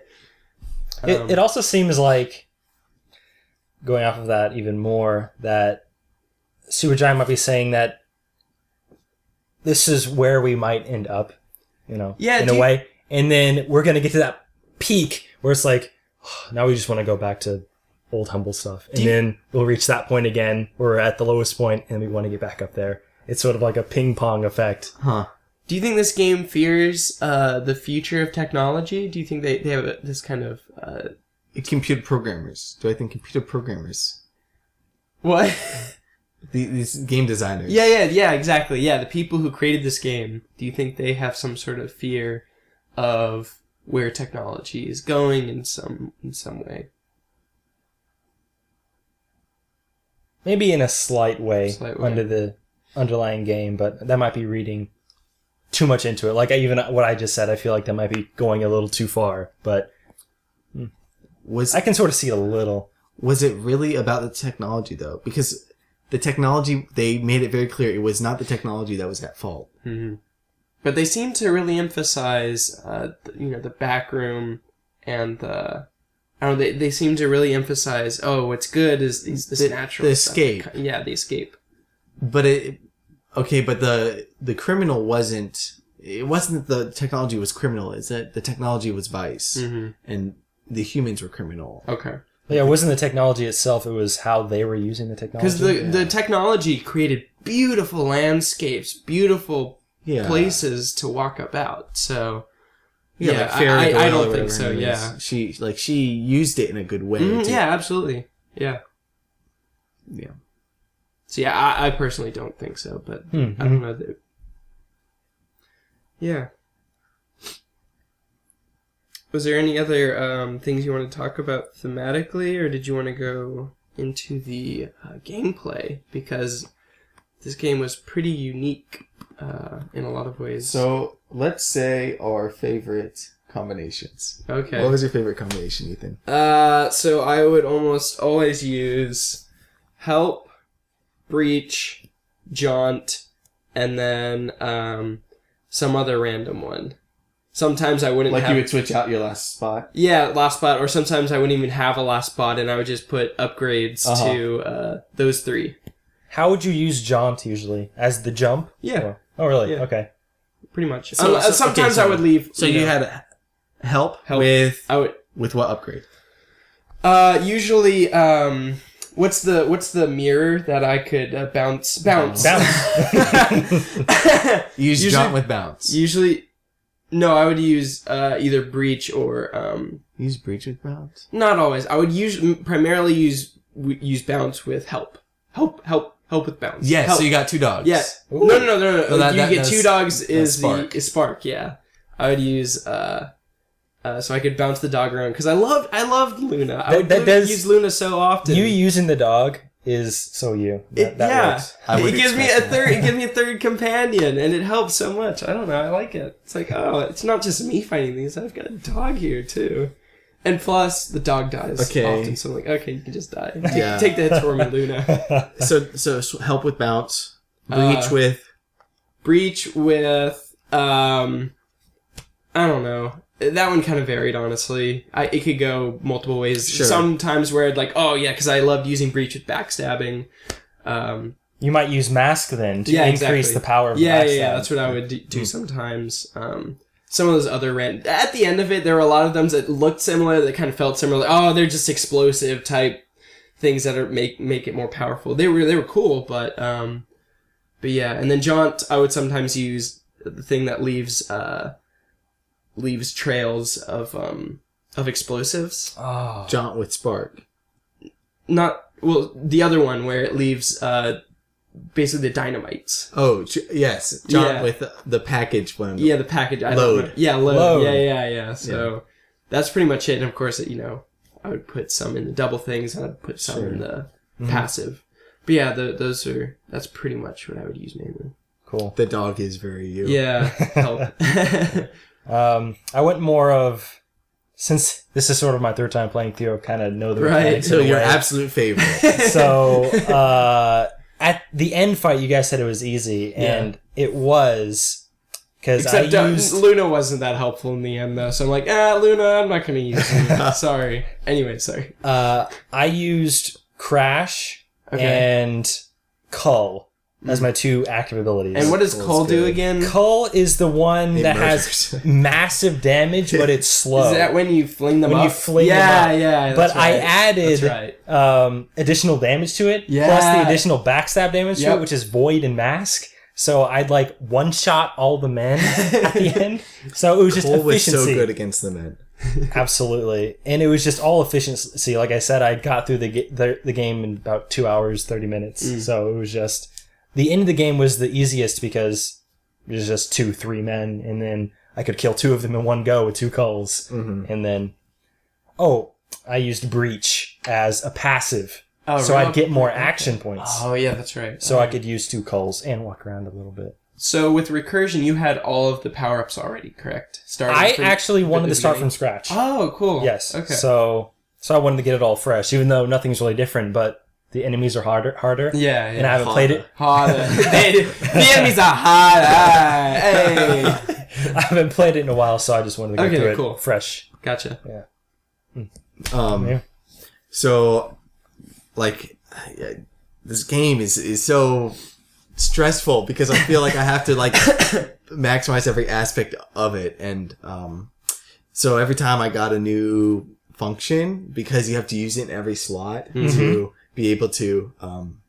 It, Um, it also seems like, going off of that even more, that Supergiant might be saying that this is where we might end up, you know, Yeah, in a you- way. And then we're going to get to that peak where it's like, now we just want to go back to old humble stuff. And you- then we'll reach that point again. We're at the lowest point and we want to get back up there. It's sort of like a ping pong effect. Huh. Do you think this game fears uh, the future of technology? Do you think they, they have a, this kind of uh, Computer programmers. Do I think computer programmers? what? The- These game designers. yeah, yeah, yeah, exactly. Yeah, the people who created this game. Do you think they have some sort of fear of where technology is going in some in some way? Maybe in a slight way, Slight way. under the underlying game, but that might be reading too much into it. Like I, even what I just said, I feel like that might be going a little too far. But Was I can sort of see it a little. was it really about the technology though? Because the technology they made it very clear it was not the technology that was at fault. hmm But they seem to really emphasize, uh, you know, the back room and the. I don't know. They, they seem to really emphasize. Oh, what's good is these this The- natural the stuff. escape. Yeah, the escape. But it okay, but the the criminal wasn't it wasn't that the technology was criminal, it's that the technology was vice hmm and the humans were criminal. Okay. Yeah, it wasn't the technology itself; it was how they were using the technology. Because the yeah. the technology created beautiful landscapes, beautiful Yeah. places to walk about. So Yeah, Yeah, like I- I- I don't think so, yeah. She like she used it in a good way. To- yeah, absolutely. Yeah. Yeah. So yeah, I, I personally don't think so, but Hmm, I don't know that. Yeah. Was there any other um, things you want to talk about thematically, or did you want to go into the uh, gameplay? Because this game was pretty unique uh, in a lot of ways. So let's say our favorite combinations. okay. What was your favorite combination, Ethan? Uh, so I would almost always use help, breach, jaunt, and then um, some other random one. Sometimes I wouldn't Like have you would switch out your last spot. yeah last spot, or sometimes I wouldn't even have a last spot, and I would just put upgrades Uh-huh. to uh, those three. how would you use jaunt usually as the jump? Yeah, Or- oh, really? Yeah. Okay. pretty much. So- Um, so- sometimes okay, so- I would leave. So you know, had help, Help. with I would with what upgrade? uh, usually um, what's the what's the mirror that I could uh, bounce bounce Bounce. Use Usually- jaunt with bounce. Usually, no, I would use uh, either breach or um, Use breach with bounce. not always. I would use primarily use w- use bounce with help, help, help, help with bounce. Yes. help. So you got two dogs. yeah. Ooh. No, no, no, no, no. No, that- you that- get two dogs is spark. the is spark. Yeah, I would use uh, uh, so I could bounce the dog around because I loved I loved Luna. I That- would that lu- does- use Luna so often. you using the dog is so you. That, It- that yeah, works. It gives me a that. third. It gives me a third companion, and it helps so much. I don't know. I like it. It's like, oh, it's not just me fighting these. I've got a dog here too, and plus the dog dies Okay. often. So I'm like, okay, you can just die. Take, Yeah. take the hits for me, Luna. So so help with bounce. Breach Uh, with Breach with um, I don't know. That one kind of varied, honestly. I it could go multiple ways. Sure. Sometimes where I'd like, oh yeah, because I loved using breach with backstabbing. Um, You might use mask then to Yeah, increase exactly. the power of yeah, yeah, yeah, that's what I would do, do sometimes. Um, some of those other ran at the end of it, there were a lot of them that looked similar, that kind of felt similar. oh, they're just explosive type things that are make make it more powerful. They were they were cool, but um, but yeah. And then jaunt, I would sometimes use the thing that leaves uh leaves trails of um of explosives. Oh. jaunt with spark. Not well, the other one where it leaves uh basically the dynamites. Oh j- yes, jaunt Yeah. with the package one. Yeah, the package. I Load. Don't know. Yeah, load. Load. Yeah, yeah, yeah. So that's pretty much it. And of course, you know, I would put some in the double things, and I'd put some Sure. in the Mm-hmm. passive. But yeah, the, those are that's pretty much what I would use mainly. Cool. The dog is very you. Yeah, help. Um, I went more of since this is sort of my third time playing Theo, kind of know the Right. So your way. absolute favorite. so uh, at the end fight, you guys said it was easy, and it was because I Except uh, used Luna wasn't that helpful in the end, though. So I'm like, ah, Luna, I'm not gonna use Luna. sorry. Anyway, sorry. uh, I used Crash Okay. and Cull as my two active abilities. And what does Cool's Cull do good. again? Cull is the one It that murders. has massive damage, but it's slow. Is that when you fling them When up? you fling them yeah, up. yeah. but that's I right. added That's right. um, additional damage to it, plus Yeah. the additional backstab damage to Yep. it, which is Void and Mask. So I'd like one shot all the men at the end. So it was just Cull was efficiency. so good against the men. Absolutely, and it was just all efficiency. Like I said, I got through the ga- the, the game in about two hours thirty minutes. Mm. So it was just the end of the game was the easiest because there's just two three men, and then I could kill two of them in one go with two Culls, Mm-hmm. and then oh, I used breach as a passive, Oh, so? I'd get more action points. Oh yeah, that's right. So I could use two Culls and walk around a little bit. So with recursion, you had all of the power ups already, correct? Starting I from actually wanted to start beginning? from scratch. Oh, cool. Yes. Okay. So so I wanted to get it all fresh, even though nothing's really different. But the enemies are harder, harder. yeah, And I haven't played it. Harder. they, the enemies are harder. Hey. I haven't played it in a while, so I just wanted to go Okay, through cool. it fresh. Gotcha. Yeah. Um, Yeah. So, like, yeah, this game is is so stressful because I feel like I have to like maximize every aspect of it, and um, so every time I got a new function, because you have to use it in every slot to be able to um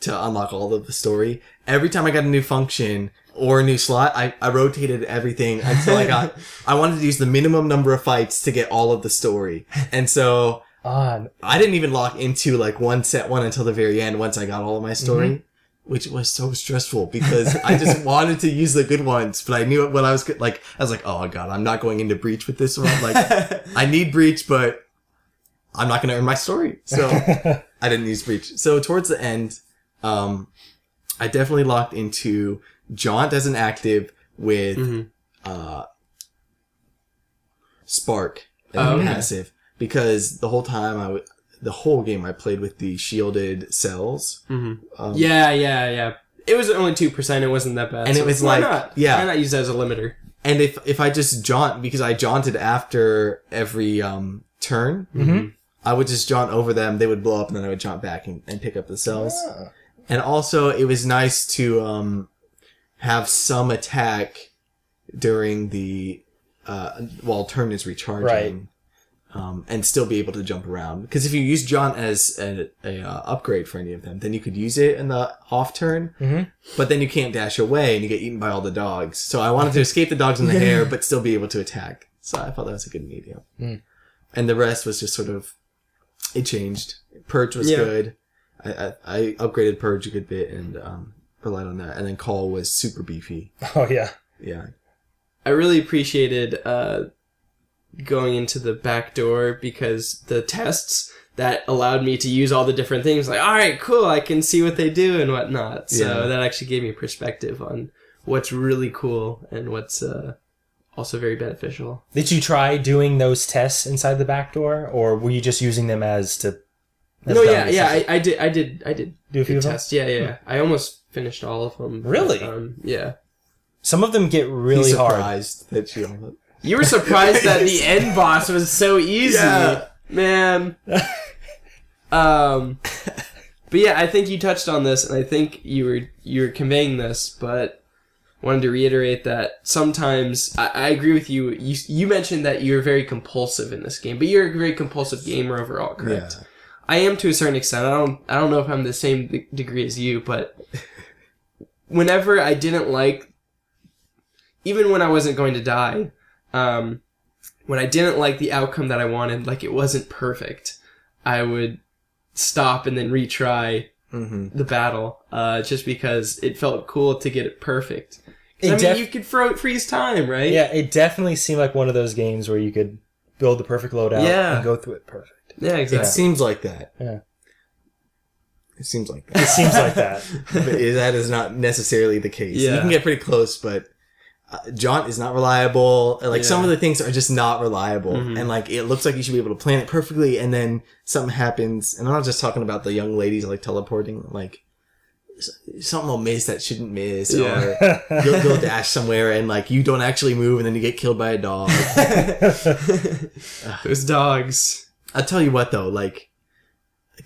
to unlock all of the story. Every time I got a new function or a new slot, I, I rotated everything until I got I wanted to use the minimum number of fights to get all of the story. And so Ah, I didn't even lock into like one set one until the very end once I got all of my story. Which was so stressful because I just wanted to use the good ones, but I knew when I was like, I was like, oh god, I'm not going into breach with this one. Like, I need breach, but I'm not going to earn my story. So I didn't use breach. So towards the end, um, I definitely locked into jaunt as an active with Mhm. uh, spark as Oh, okay. passive because the whole time I w- the whole game I played with the shielded cells. hmm Um, Yeah, yeah, yeah. It was only two percent. It wasn't that bad. And it was why like- not? yeah. why not use that as a limiter? And if if I just jaunt because I jaunted after every um turn, Mhm. I would just jaunt over them. They would blow up, and then I would jaunt back and, and pick up the cells. Ah. And also, it was nice to um have some attack during the uh while turn is recharging. Right. Um, and still be able to jump around because if you use jaunt as a, a uh, upgrade for any of them, then you could use it in the off turn, Mhm. but then you can't dash away and you get eaten by all the dogs. So I wanted to escape the dogs in the hair, but still be able to attack. So I thought that was a good medium. Mm. And the rest was just sort of, it changed. Purge was Yeah. good. I, I, I upgraded Purge a good bit and um, relied on that. And then Cull was super beefy. Oh yeah. Yeah. I really appreciated uh, going into the back door because the tests that allowed me to use all the different things. Like, all right, cool, I can see what they do and whatnot. So Yeah. that actually gave me perspective on what's really cool and what's uh, also very beneficial. Did you try doing those tests inside the back door, or were you just using them as to? as no, yeah, dummies? yeah, I, I did, I did, I did Do a few good them? tests. Yeah, yeah, yeah. I almost finished all of them. Really? but, um, yeah. Some of them get really He's hard. surprised that you. You were surprised that the end boss was so easy, Yeah. man. Um, but yeah, I think you touched on this, and I think you were you were conveying this, but wanted to reiterate that sometimes I, I agree with you. You you mentioned that you're very compulsive in this game, but you're a very compulsive gamer overall, correct? Yeah. I am to a certain extent. I don't I don't know if I'm the same de- degree as you, but whenever I didn't like, even when I wasn't going to die, um, when I didn't like the outcome that I wanted, like it wasn't perfect, I would stop and then retry Mm-hmm. the battle, uh, just because it felt cool to get it perfect. It I mean, def- you could fro- freeze time, right? Yeah, it definitely seemed like one of those games where you could build the perfect loadout Yeah. and go through it perfect. yeah, exactly. It seems like that. Yeah. It seems like that. It seems like that. but that is not necessarily the case. Yeah. You can get pretty close, but Jaunt is not reliable. Like some of the things are just not reliable, Mhm. and like it looks like you should be able to plan it perfectly, and then something happens. And I'm not just talking about the young ladies like teleporting. Like something will miss that shouldn't miss, Yeah. or you'll, you'll dash somewhere and like you don't actually move, and then you get killed by a dog. Those dogs. I'll tell you what though, like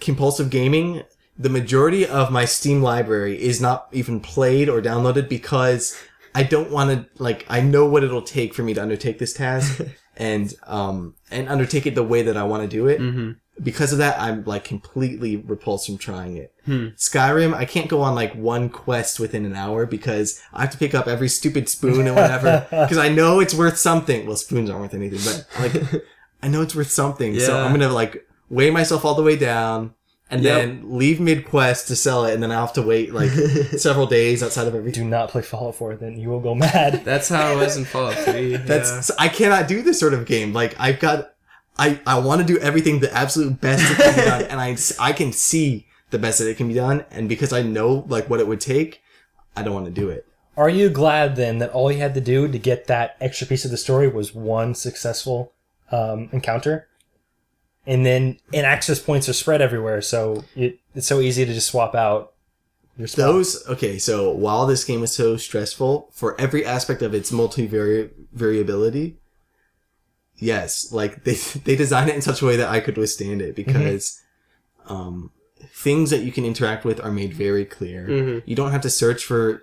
compulsive gaming, the majority of my Steam library is not even played or downloaded because I don't want to like I know what it'll take for me to undertake this task and um and undertake it the way that I want to do it. Mm-hmm. Because of that, I'm like completely repulsed from trying it. Hmm. Skyrim, I can't go on like one quest within an hour because I have to pick up every stupid spoon and whatever because I know it's worth something. Well, spoons aren't worth anything, but like I know it's worth something. So I'm gonna like weigh myself all the way down and Yep. then leave mid quest to sell it, and then I'll have to wait like several days outside of every. Do not play Fallout 4, then you will go mad. That's how it was in Fallout 3. That's yeah. so I cannot do this sort of game. Like I've got, I I want to do everything the absolute best that can be done, and I I can see the best that it can be done, and because I know like what it would take, I don't want to do it. Are you glad then that all you had to do to get that extra piece of the story was one successful um, encounter? And then, and access points are spread everywhere, so it, it's so easy to just swap out your spot. Those okay. So while this game is so stressful for every aspect of its multi variability, yes, like they they designed it in such a way that I could withstand it because um, things that you can interact with are made very clear. Mhm. You don't have to search for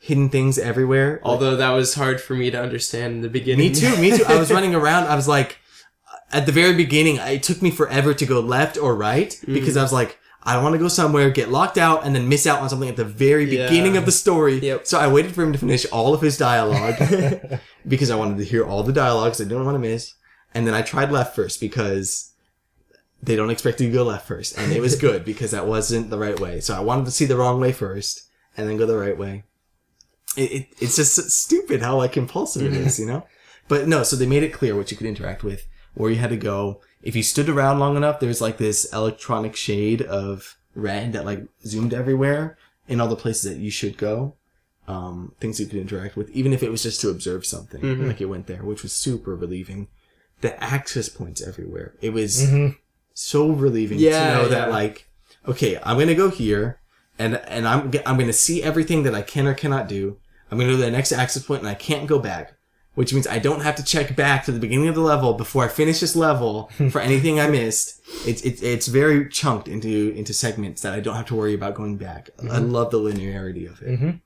hidden things everywhere. Although that was hard for me to understand in the beginning. Me too. Me too. I was running around. I was like, at the very beginning, it took me forever to go left or right mm. because I was like, I want to go somewhere, get locked out, and then miss out on something at the very Yeah. beginning of the story. Yep. So I waited for him to finish all of his dialogue because I wanted to hear all the dialogues I didn't want to miss. And then I tried left first because they don't expect you to go left first. And it was good because that wasn't the right way. So I wanted to see the wrong way first and then go the right way. It, it, it's just stupid how like impulsive it is, mm-hmm. you know? But no, so they made it clear what you could interact with, where you had to go. If you stood around long enough, there's like this electronic shade of red that like zoomed everywhere in all the places that you should go. Um, things you could interact with, even if it was just to observe something, Mhm. like it went there, which was super relieving. The access points everywhere. It was Mhm. so relieving Yeah, to know that like, okay, I'm gonna go here, and and I'm I'm gonna see everything that I can or cannot do. I'm gonna go to the next access point, and I can't go back, which means I don't have to check back to the beginning of the level before I finish this level for anything I missed. It's it's it's very chunked into into segments that I don't have to worry about going back. I love the linearity of it. Mhm.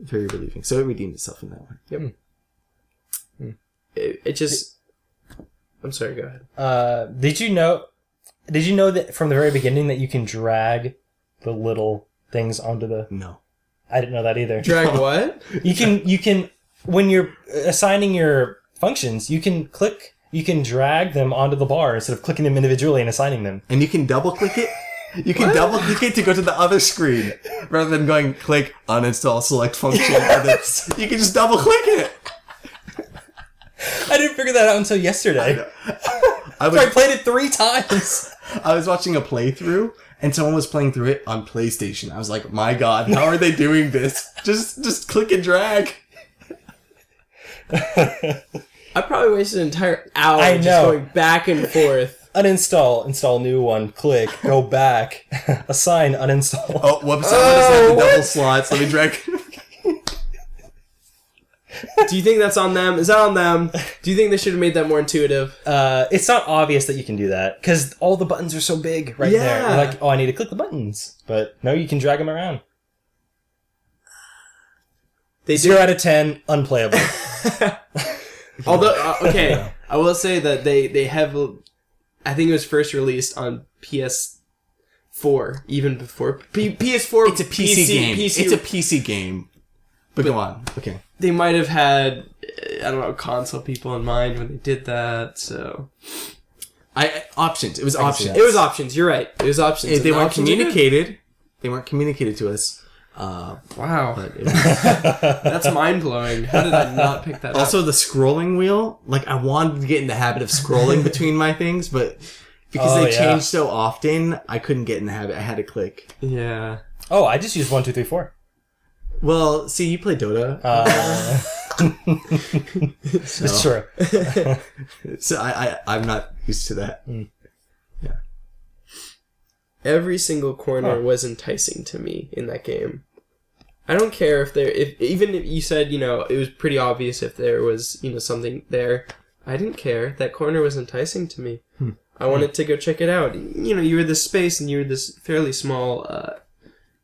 Very relieving. So it redeemed itself in that way. It, it just. I'm sorry, go ahead. Uh, did you know? Did you know that from the very beginning that you can drag the little things onto the? No. I didn't know that either. Drag what? You can you can when you're assigning your functions, you can click, you can drag them onto the bar instead of clicking them individually and assigning them. and you can double click it. You can double click it to go to the other screen rather than going click uninstall select function. then you can just double click it. I didn't figure that out until yesterday. I I was, played it three times. I was watching a playthrough and someone was playing through it on PlayStation. I was like, my god, how are they doing this? Just just click and drag. I probably wasted an entire hour I just know. going back and forth. Uninstall, install new one, click, go back, assign, uninstall. Oh, whoops! I just have the double slots. Let me drag. Do you think that's on them? Is that on them? Do you think they should have made that more intuitive? Uh, it's not obvious that you can do that because all the buttons are so big right there. Yeah. You're like, oh, I need to click the buttons, but no, you can drag them around. They Zero out of ten, unplayable. Although, uh, okay, I will say that they they have. I think it was first released on PS4, even before P- PS4. It's a PC, game. PC, It's a PC game. But go on. Okay. they might have had I don't know console people in mind when they did that. So I options. It was options. it was options. You're right. It was options. They, and they weren't options communicated. They weren't communicated to us. Uh, Wow, but was, that's mind blowing. How did I not pick that up? also the scrolling wheel. Like I wanted to get in the habit of scrolling between my things, but because Oh, they yeah. changed so often, I couldn't get in the habit. I had to click. Yeah. oh, I just used one, two, three, four. Well, see, you play Dota, Uh, so, it's true. so I, I I'm not used to that. Hmm. Every single corner Huh. was enticing to me in that game. I don't care if there, if even if you said you know it was pretty obvious if there was you know something there. I didn't care. That corner was enticing to me. I wanted to go check it out. You know, you were this space and you were this fairly small uh,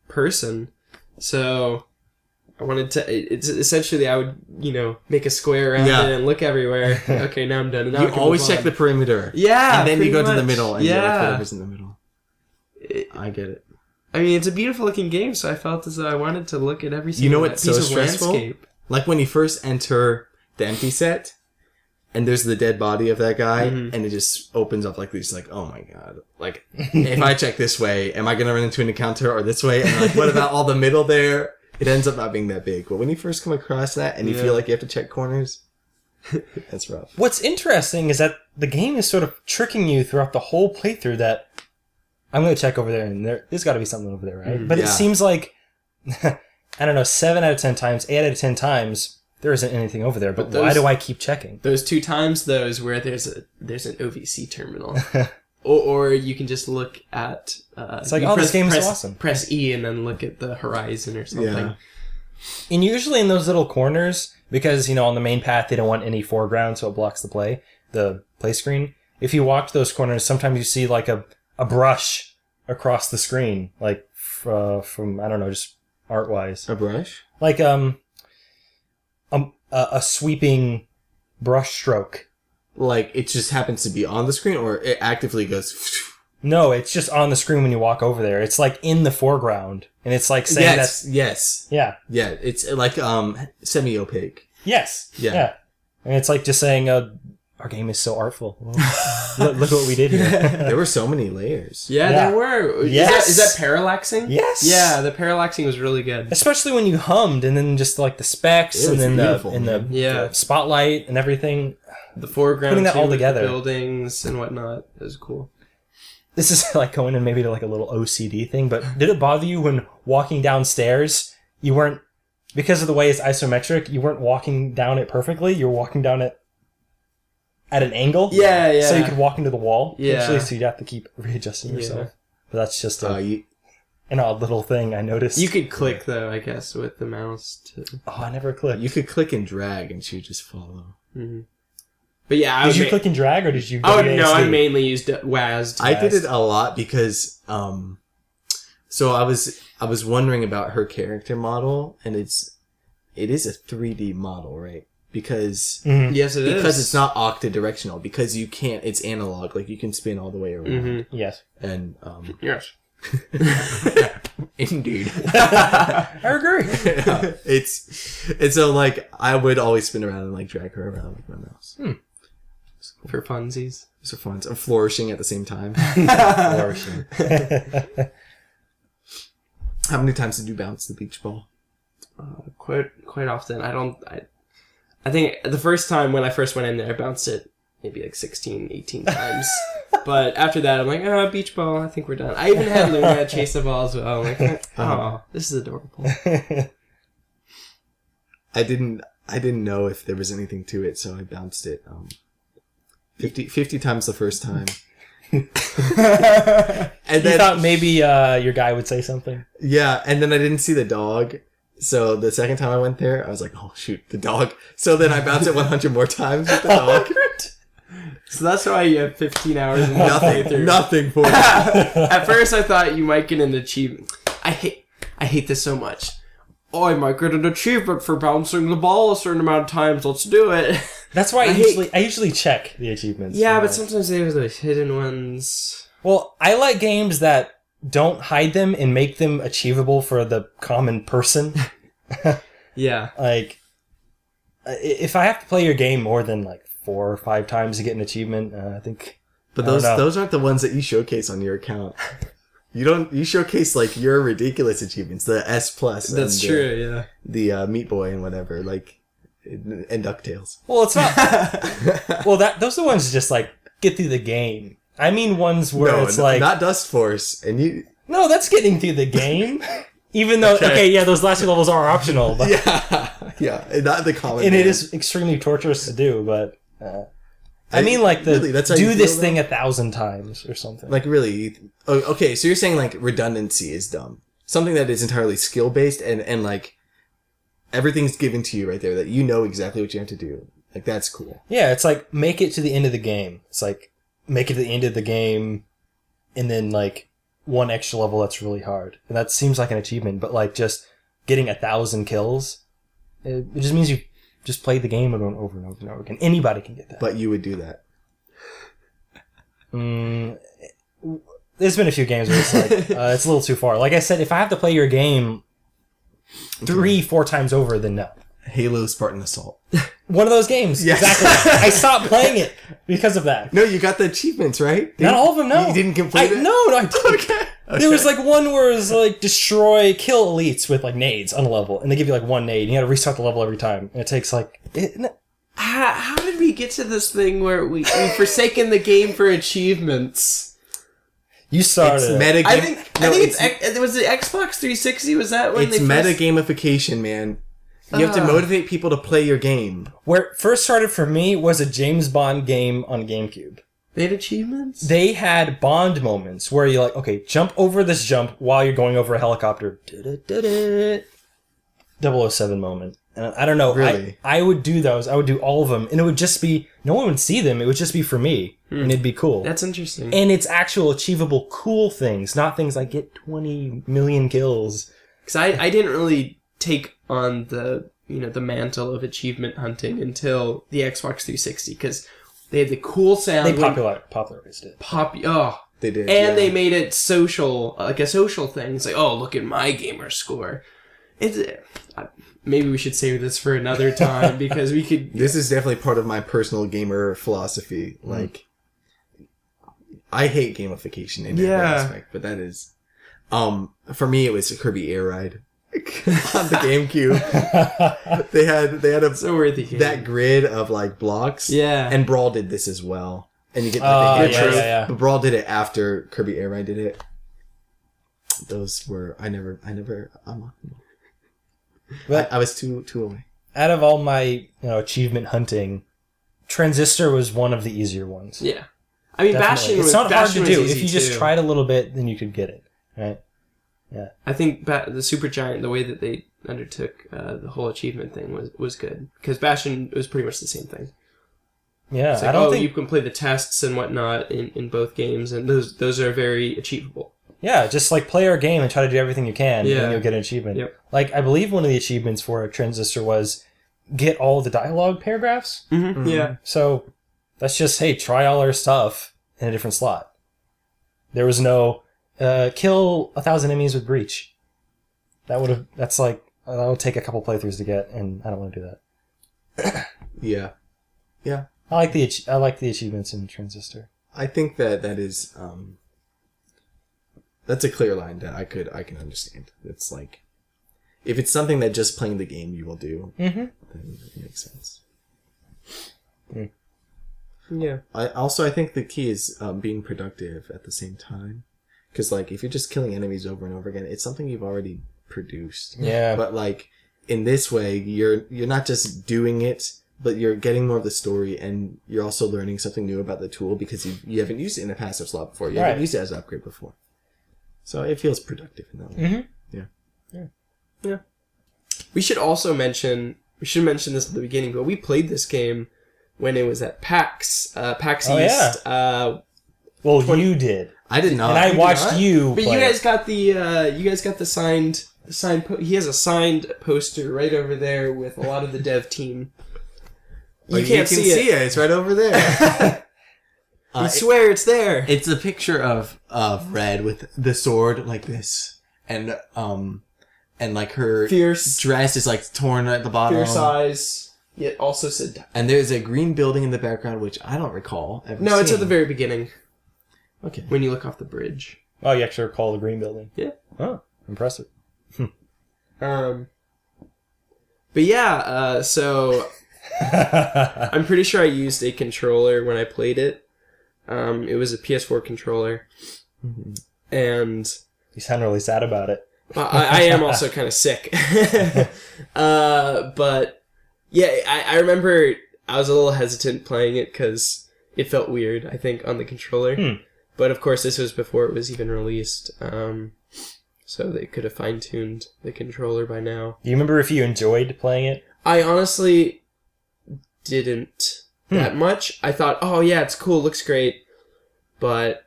person, so I wanted to. It's essentially I would you know make a square around Yeah. it and look everywhere. okay, now I'm done. Now you always check the perimeter. yeah, and then you go to the middle and yeah. whatever's in the middle. It- I get it. I mean, it's a beautiful looking game, so I felt as though I wanted to look at every single you know piece what's so of stressful? landscape. Like when you first enter the empty set, and there's the dead body of that guy, Mhm. and it just opens up like this, like, oh my god. Like, if I check this way, am I gonna run into an encounter or this way? And like, what about all the middle there? It ends up not being that big. But when you first come across that and you Yeah. feel like you have to check corners, that's rough. What's interesting is that the game is sort of tricking you throughout the whole playthrough that I'm going to check over there and there, there's got to be something over there, right? Mm, but it seems like, I don't know, 7 out of 10 times, 8 out of 10 times, there isn't anything over there. But, But why do I keep checking? Those two times, those where there's a there's an OVC terminal, or, or you can just look at. Uh, It's like, you oh, this game is press, awesome. Press E and then look at the horizon or something. Yeah. And usually in those little corners, because, you know, on the main path, they don't want any foreground, so it blocks the play, the play screen. If you walk to those corners, sometimes you see like a, a brush across the screen, like uh, from, I don't know, just art wise. A brush? like um um a, a sweeping brush stroke. Like it just happens to be on the screen, or it actively goes. No, it's just on the screen when you walk over there. It's like in the foreground, and it's like saying yes, that yes, yeah, yeah. It's like um semi opaque. yes, Yeah. yeah, and it's like just saying uh, our game is so artful. look, look what we did here. There were so many layers. Yeah, Yeah. there were. Yes. Is that, is that parallaxing? Yes. Yeah, the parallaxing was really good. Especially when you hummed, and then just like the specs, and then the and the. Yeah. the spotlight and everything. The foreground, Putting that all with the together. buildings and whatnot, it was cool. This is like going in maybe to like a little OCD thing, but did it bother you when walking downstairs you weren't because of the way it's isometric, you weren't walking down it perfectly, You're walking down it at an angle. Yeah, yeah. So you could walk into the wall. Yeah. Actually, so you'd have to keep readjusting yourself. Yeah. But that's just a, Uh, you, an odd little thing I noticed. You could click though, I guess, with the mouse to. Oh, I never clicked. you could click and drag, and she would just follow. Mhm. But yeah, I did was you ma- click and drag or did you Oh no, I mainly used WASD. I did it a lot because um, so I was I was wondering about her character model, and it's it is a 3D model, right? Because Mhm. Yes, it is because it's not octadirectional because you can't it's analog like you can spin all the way around hmm Yes. and um Yes. indeed I agree. it's and so like I would always spin around and like drag her around with my mouse. Hmm. For funsies. Those are fun. I'm flourishing at the same time. Flourishing. How many times did you bounce the beach ball? Uh, quite quite often. I don't. I, I think the first time when I first went in there, I bounced it maybe like 16, 18 times. but after that, I'm like, oh, beach ball. I think we're done. I even had Luna chase the ball as well. I'm like, oh, this is adorable. I didn't I didn't know if there was anything to it, so I bounced it um 50, 50 times the first time. and you then thought maybe uh, your guy would say something. yeah, and then I didn't see the dog. So the second time I went there, I was like, "Oh shoot, the dog!" So then I bounced it 100 more times with the dog. So that's why you have 15 hours in the nothing, playthrough. nothing for it. At first, I thought you might get an achievement. I hate, I hate this so much. Oh, I might get an achievement for bouncing the ball a certain amount of times. Let's do it. That's why I, I hate- usually I usually check the achievements. Yeah, but sometimes they have those hidden ones. Well, I like games that don't hide them and make them achievable for the common person. Yeah. like, if I have to play your game more than like four or five times to get an achievement, uh, I think. But I those those aren't the ones that you showcase on your account. You don't. You showcase like your ridiculous achievements, the S plus. That's and, uh, true, yeah. the uh, Meat Boy and whatever, like and Ducktales. Well, it's not. well, that those are the ones just like get through the game. I mean, ones where no, it's n- like not Dustforce, and you. no, that's getting through the game. Even though, okay. Okay. yeah, those last two levels are optional, but Yeah, yeah, and not the common. and it man. is extremely torturous to do. But uh, I mean, like the Really? That's do this thing a thousand times or something. Like really? Oh, okay, so you're saying like redundancy is dumb. Something that is entirely skill based and and like everything's given to you right there that you know exactly what you have to do. Like that's cool. yeah, it's like make it to the end of the game. It's like make it to the end of the game, and then like one extra level that's really hard. And that seems like an achievement, but like just getting a thousand kills, it, it just means you just played the game over and over and over and over again. Anybody can get that. But you would do that. Mm, there's been a few games where it's like uh, it's a little too far. Like I said, if I have to play your game three, four times over, then no. Halo Spartan Assault. One of those games. Yes. Exactly. I stopped playing it because of that. No, you got the achievements, right? Not all of them. No, You didn't complete I, it? No, no, I didn't. Okay. There was like one where it was like destroy, kill elites with like nades on a level, and they give you like one nade. And you got to restart the level every time, and it takes like it, How, how did we get to this thing where we we forsaken the game for achievements? you started. It's it. meta. I think no, I think it's, X- it was the Xbox 360. Was that when it's they meta first- gamification, man. You have to motivate people to play your game. Where it first started for me was a James Bond game on GameCube. They had achievements. they had bond moments where you're like, okay, jump over this jump while you're going over a helicopter. Da-da-da-da. 007 moment. And I don't know. Really? I, I would do those. I would do all of them. And it would just be, no one would see them. It would just be for me. Hmm. And it'd be cool. That's interesting. and it's actual achievable cool things, not things like get 20 million kills. Because I, I didn't really take on the you know the mantle of achievement hunting until the Xbox 360 because they had the cool sound. They when popular, popularized it. pop oh They did, and yeah. they made it social like a social thing. It's like oh look at my gamer score. It's uh, maybe we should save this for another time because we could This is definitely part of my personal gamer philosophy. Hmm. Like, I hate gamification in every Yeah. aspect, but that is, um, for me it was Kirby Air Ride on the GameCube. they had they had a so worthy game. that grid of like blocks. Yeah. and Brawl did this as well. And you get like Oh, the hit yeah, trophy. yeah, yeah. But Brawl did it after Kirby Air Ride did it. Those were I never I never unlocked them. But I, I was too too away. out of all my you know achievement hunting, Transistor was one of the easier ones. yeah. I mean, Definitely. Bastion. It's was, not Bastion hard to do. If you just too. tried a little bit, then you could get it. Right? I think ba- the Supergiant, the way that they undertook uh, the whole achievement thing was was good because Bastion was pretty much the same thing. Yeah. It's like, I don't oh, think. you can play the tests and whatnot in, in both games, and those those are very achievable. Yeah, just like play our game and try to do everything you can, and Yeah. then you'll get an achievement. Yep. Like I believe one of the achievements for a transistor was get all the dialogue paragraphs. Mm-hmm. Yeah, So that's just hey, try all our stuff in a different slot. There was no uh, kill a thousand enemies with breach. That would have. That's like that would take a couple playthroughs to get, and I don't want to do that. Yeah. Yeah. I like the I like the achievements in transistor. I think that that is um that's a clear line that I could I can understand. It's like if it's something that just playing the game you will do, Mm-hmm. then it makes sense. yeah. I also I think the key is um, being productive at the same time, because like if you're just killing enemies over and over again, it's something you've already produced. Yeah. But like in this way, you're you're not just doing it, but you're getting more of the story, and you're also learning something new about the tool because you you haven't used it in a passive slot before. You Right. haven't used it as an upgrade before. So it feels productive in that way. Mm-hmm. We should also mention we should mention this at the beginning, but we played this game when it was at PAX, uh, PAX Oh, yeah. East. Uh, Well, Twenty- you did, I did not. and I did watched you. but play you guys got the uh, you guys got the signed signed. Po- he has a signed poster right over there with a lot of the dev team. You can't see, it. It's right over there. I Uh, swear it's there. It's a picture of of Red with the sword like this, and um, and like her Fierce, dress is like torn at the bottom. fierce eyes. Yet also said And there's a green building in the background, which I don't recall. Ever no. It's at the very beginning okay. when you look off the bridge. Oh, you actually recall the green building. Yeah. Oh, impressive. Um. But yeah, uh, so I'm pretty sure I used a controller when I played it. Um, it was a PS4 controller, and you sound really sad about it. I, I am also kind of sick. uh, but yeah, I, I remember I was a little hesitant playing it because it felt weird. I think on the controller, Hmm. But of course this was before it was even released. Um, so they could have fine tuned the controller by now. Do you remember if you enjoyed playing it? I honestly didn't Hmm. that much. I thought, oh yeah, it's cool, looks great, but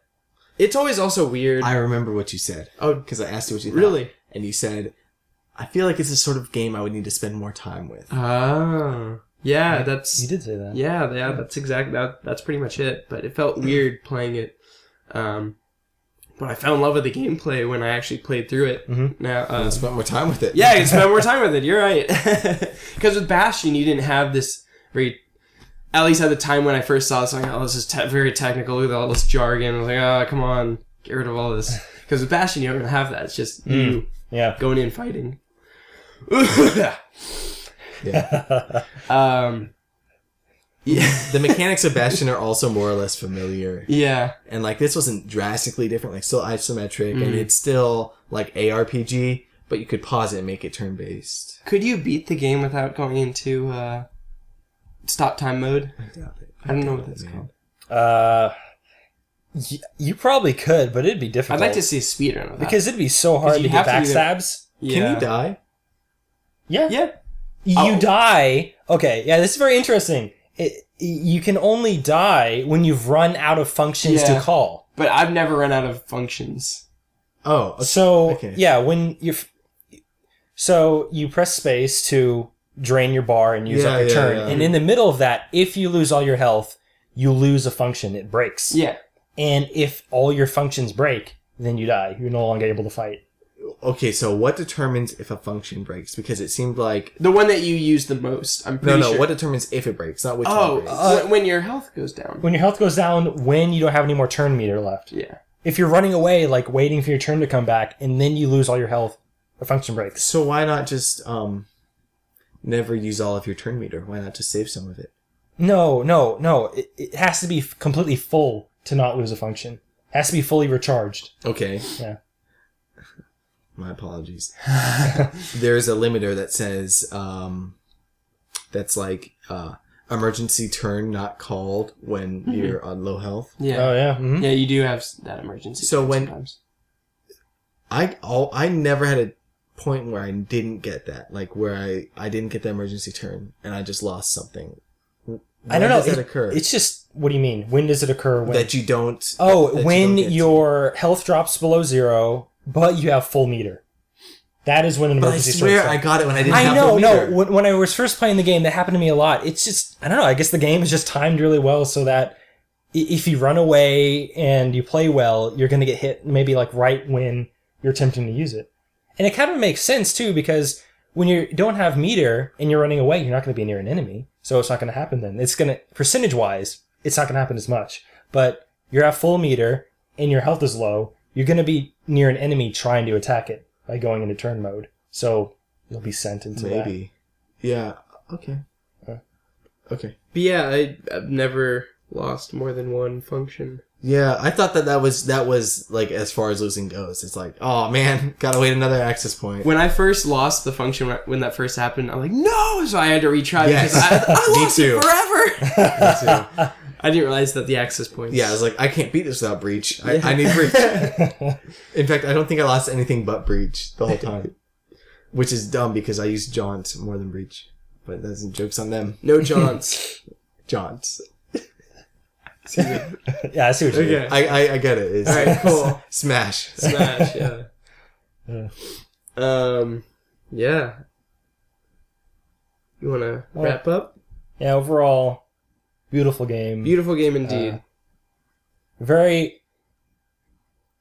it's always also weird. I remember what you said oh, because I asked you what you thought, really? and you said, "I feel like it's the sort of game I would need to spend more time with." Ah, yeah, that's You did say that. Yeah, yeah, that's exactly that. That's pretty much it. But it felt weird playing it. Um, but I fell in love with the gameplay when I actually played through it. Mhm. Now, I uh, spent more time with it. yeah, you spend more time with it. You're right. Because with Bastion, you didn't have this very. At least at the time when I first saw this, I was like, oh, this is te- very technical with all this jargon. I was like, oh, come on, get rid of all this. Because with Bastion, you don't have that. It's just you Yeah. going in fighting. Yeah. um, yeah, the mechanics of Bastion are also more or less familiar. yeah. and like this wasn't drastically different like still isometric and Mhm. it's still like arpg but you could pause it and make it turn based Could you beat the game without going into uh, stop time mode? I doubt it. I, I don't know what that's called. Uh, y- you probably could, but it'd be different. I'd like to see a speedrun of that. because it'd be so hard to get have to that- backstabs. yeah. can you die Yeah. Yeah. You Oh. die. Okay. Yeah, this is very interesting. It, you can only die when you've run out of functions Yeah. to call. But I've never run out of functions. oh okay. So Okay. yeah, when you f- so you press space to drain your bar and use Yeah, up your yeah, turn, yeah. and in the middle of that, if you lose all your health, you lose a function. It breaks, Yeah. and if all your functions break, then you die. You're no longer able to fight. Okay so what determines if a function breaks because it seemed like The one that you use the most. I'm no pretty no sure. what determines if it breaks not which oh, one breaks when- when your health goes down. When your health goes down, when you don't have any more turn meter left. Yeah. If you're running away, like waiting for your turn to come back, and then you lose all your health, a function breaks. so why not just um never use all of your turn meter why not just save some of it No, no, no. It, it has to be completely full to not lose a function. It has to be fully recharged. okay Yeah. My apologies there's a limiter that says um that's like uh emergency turn not called when you're on low health Yeah. Oh yeah. mhm. Yeah, you do have that emergency. So turn when- sometimes. i all i never had a point where i didn't get that like where i i didn't get the emergency turn and i just lost something I don't know. does that It- occur It's just what do you mean? When does it occur? When? that you don't oh, that you when don't get to. your health drops below zero, but you have full meter. That is when an but i emergency swear i got it when i didn't I have know, no. When, when I was first playing the game, that happened to me a lot. It's just, I don't know. I guess the game is just timed really well so that if you run away and you play well, you're going to get hit maybe like right when you're attempting to use it. And it kind of makes sense too because when you don't have meter and you're running away, you're not going to be near an enemy. So it's not going to happen then. It's going to, percentage wise, it's not going to happen as much. But you're at full meter and your health is low, you're going to be near an enemy trying to attack it by going into turn mode. So you'll be sent into that. maybe yeah okay Uh. okay But yeah, I, I've never lost more than one function. Yeah, I thought that that was that was like as far as losing goes. It's like, oh man, gotta wait another access point. When I first lost the function when- when that first happened, I'm like, no! So I had to retry Yes. because I, I lost it forever. Me too. I didn't realize that the access points. yeah, I was like, I can't beat this without breach. I, I need breach. In fact, I don't think I lost anything but breach the whole time, which is dumb because I use jaunt more than breach. But that's jokes on them. no jaunts. Jaunts. yeah, I see what you mean. okay. I I, I get it. It's All right, cool. Smash. Smash, yeah. Yeah. Um, yeah. You want to Well- wrap up? Yeah, overall, beautiful game. Beautiful game indeed. Uh, Very.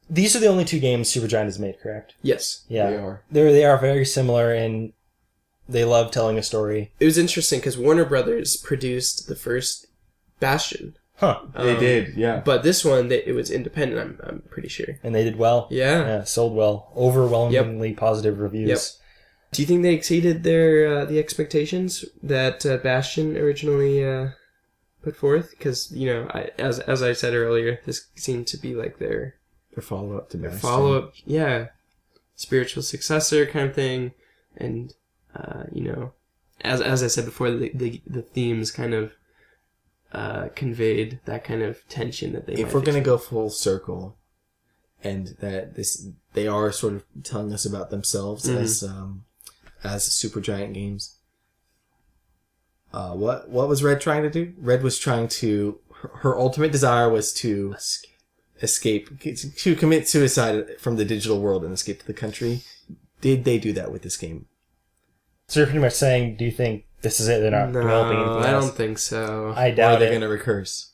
These are the only two games Supergiant has made, correct? yes. Yeah, They are. They're they are very similar, and they love telling a story. It was interesting because Warner Brothers produced the first Bastion. Huh? They Um, did. Yeah. But this one, they, it was independent, I'm, I'm pretty sure. And they did well. Yeah. Yeah, sold well. Overwhelmingly positive reviews. Yep. Do you think they exceeded their uh, the expectations that uh, Bastion originally uh, put forth? Because you know, I, as as I said earlier, this seemed to be like their Their follow up to their follow up, yeah, spiritual successor kind of thing, and uh, you know, as as I said before, the the, the themes kind of uh, conveyed that kind of tension that they. if we're gonna go full circle, and that this they are sort of telling us about themselves Mhm. as um, as Supergiant Games. Uh, what what was Red trying to do? Red was trying to her, her ultimate desire was to escape to commit suicide from the digital world and escape to the country. Did they do that with this game? So you're pretty much saying, do you think this is it? They're not No, developing anything I else? don't think so. I doubt Or are they it. gonna recurse?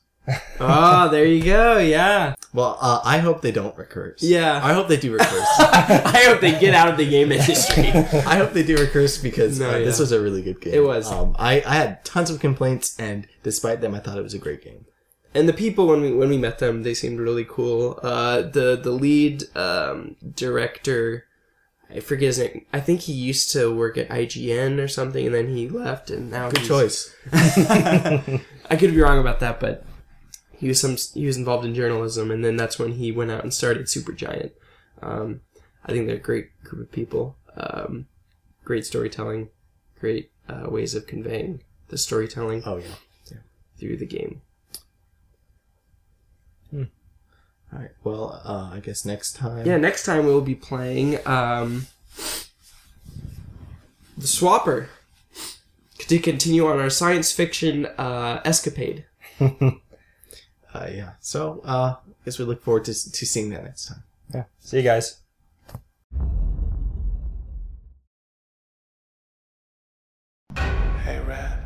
Oh, there you go. Yeah, Well, uh, I hope they don't recurse. Yeah. I hope they do recurse. I hope they get out of the game industry. I hope they do recurse because No, uh, this was a really good game. It was. Um, I, I had tons of complaints, and despite them, I thought it was a great game. and the people when we when we met them, they seemed really cool. Uh, the the lead um, director, I forget his name. I think he used to work at IGN or something, and then he left, and now Good choice. I could be wrong about that, but he was some he was involved in journalism, and then that's when he went out and started Supergiant. Um, I think they're a great group of people. Um, great storytelling, great uh, ways of conveying the storytelling Oh yeah. through the game. All right. Well, uh, I guess next time. Yeah, next time we'll be playing um, the Swapper to continue on our science fiction uh, escapade. Uh, yeah. So, uh, I guess we look forward to to seeing that next time. Yeah. See you guys. Hey, Red.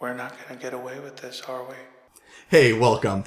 We're not gonna get away with this, are we? Hey, welcome.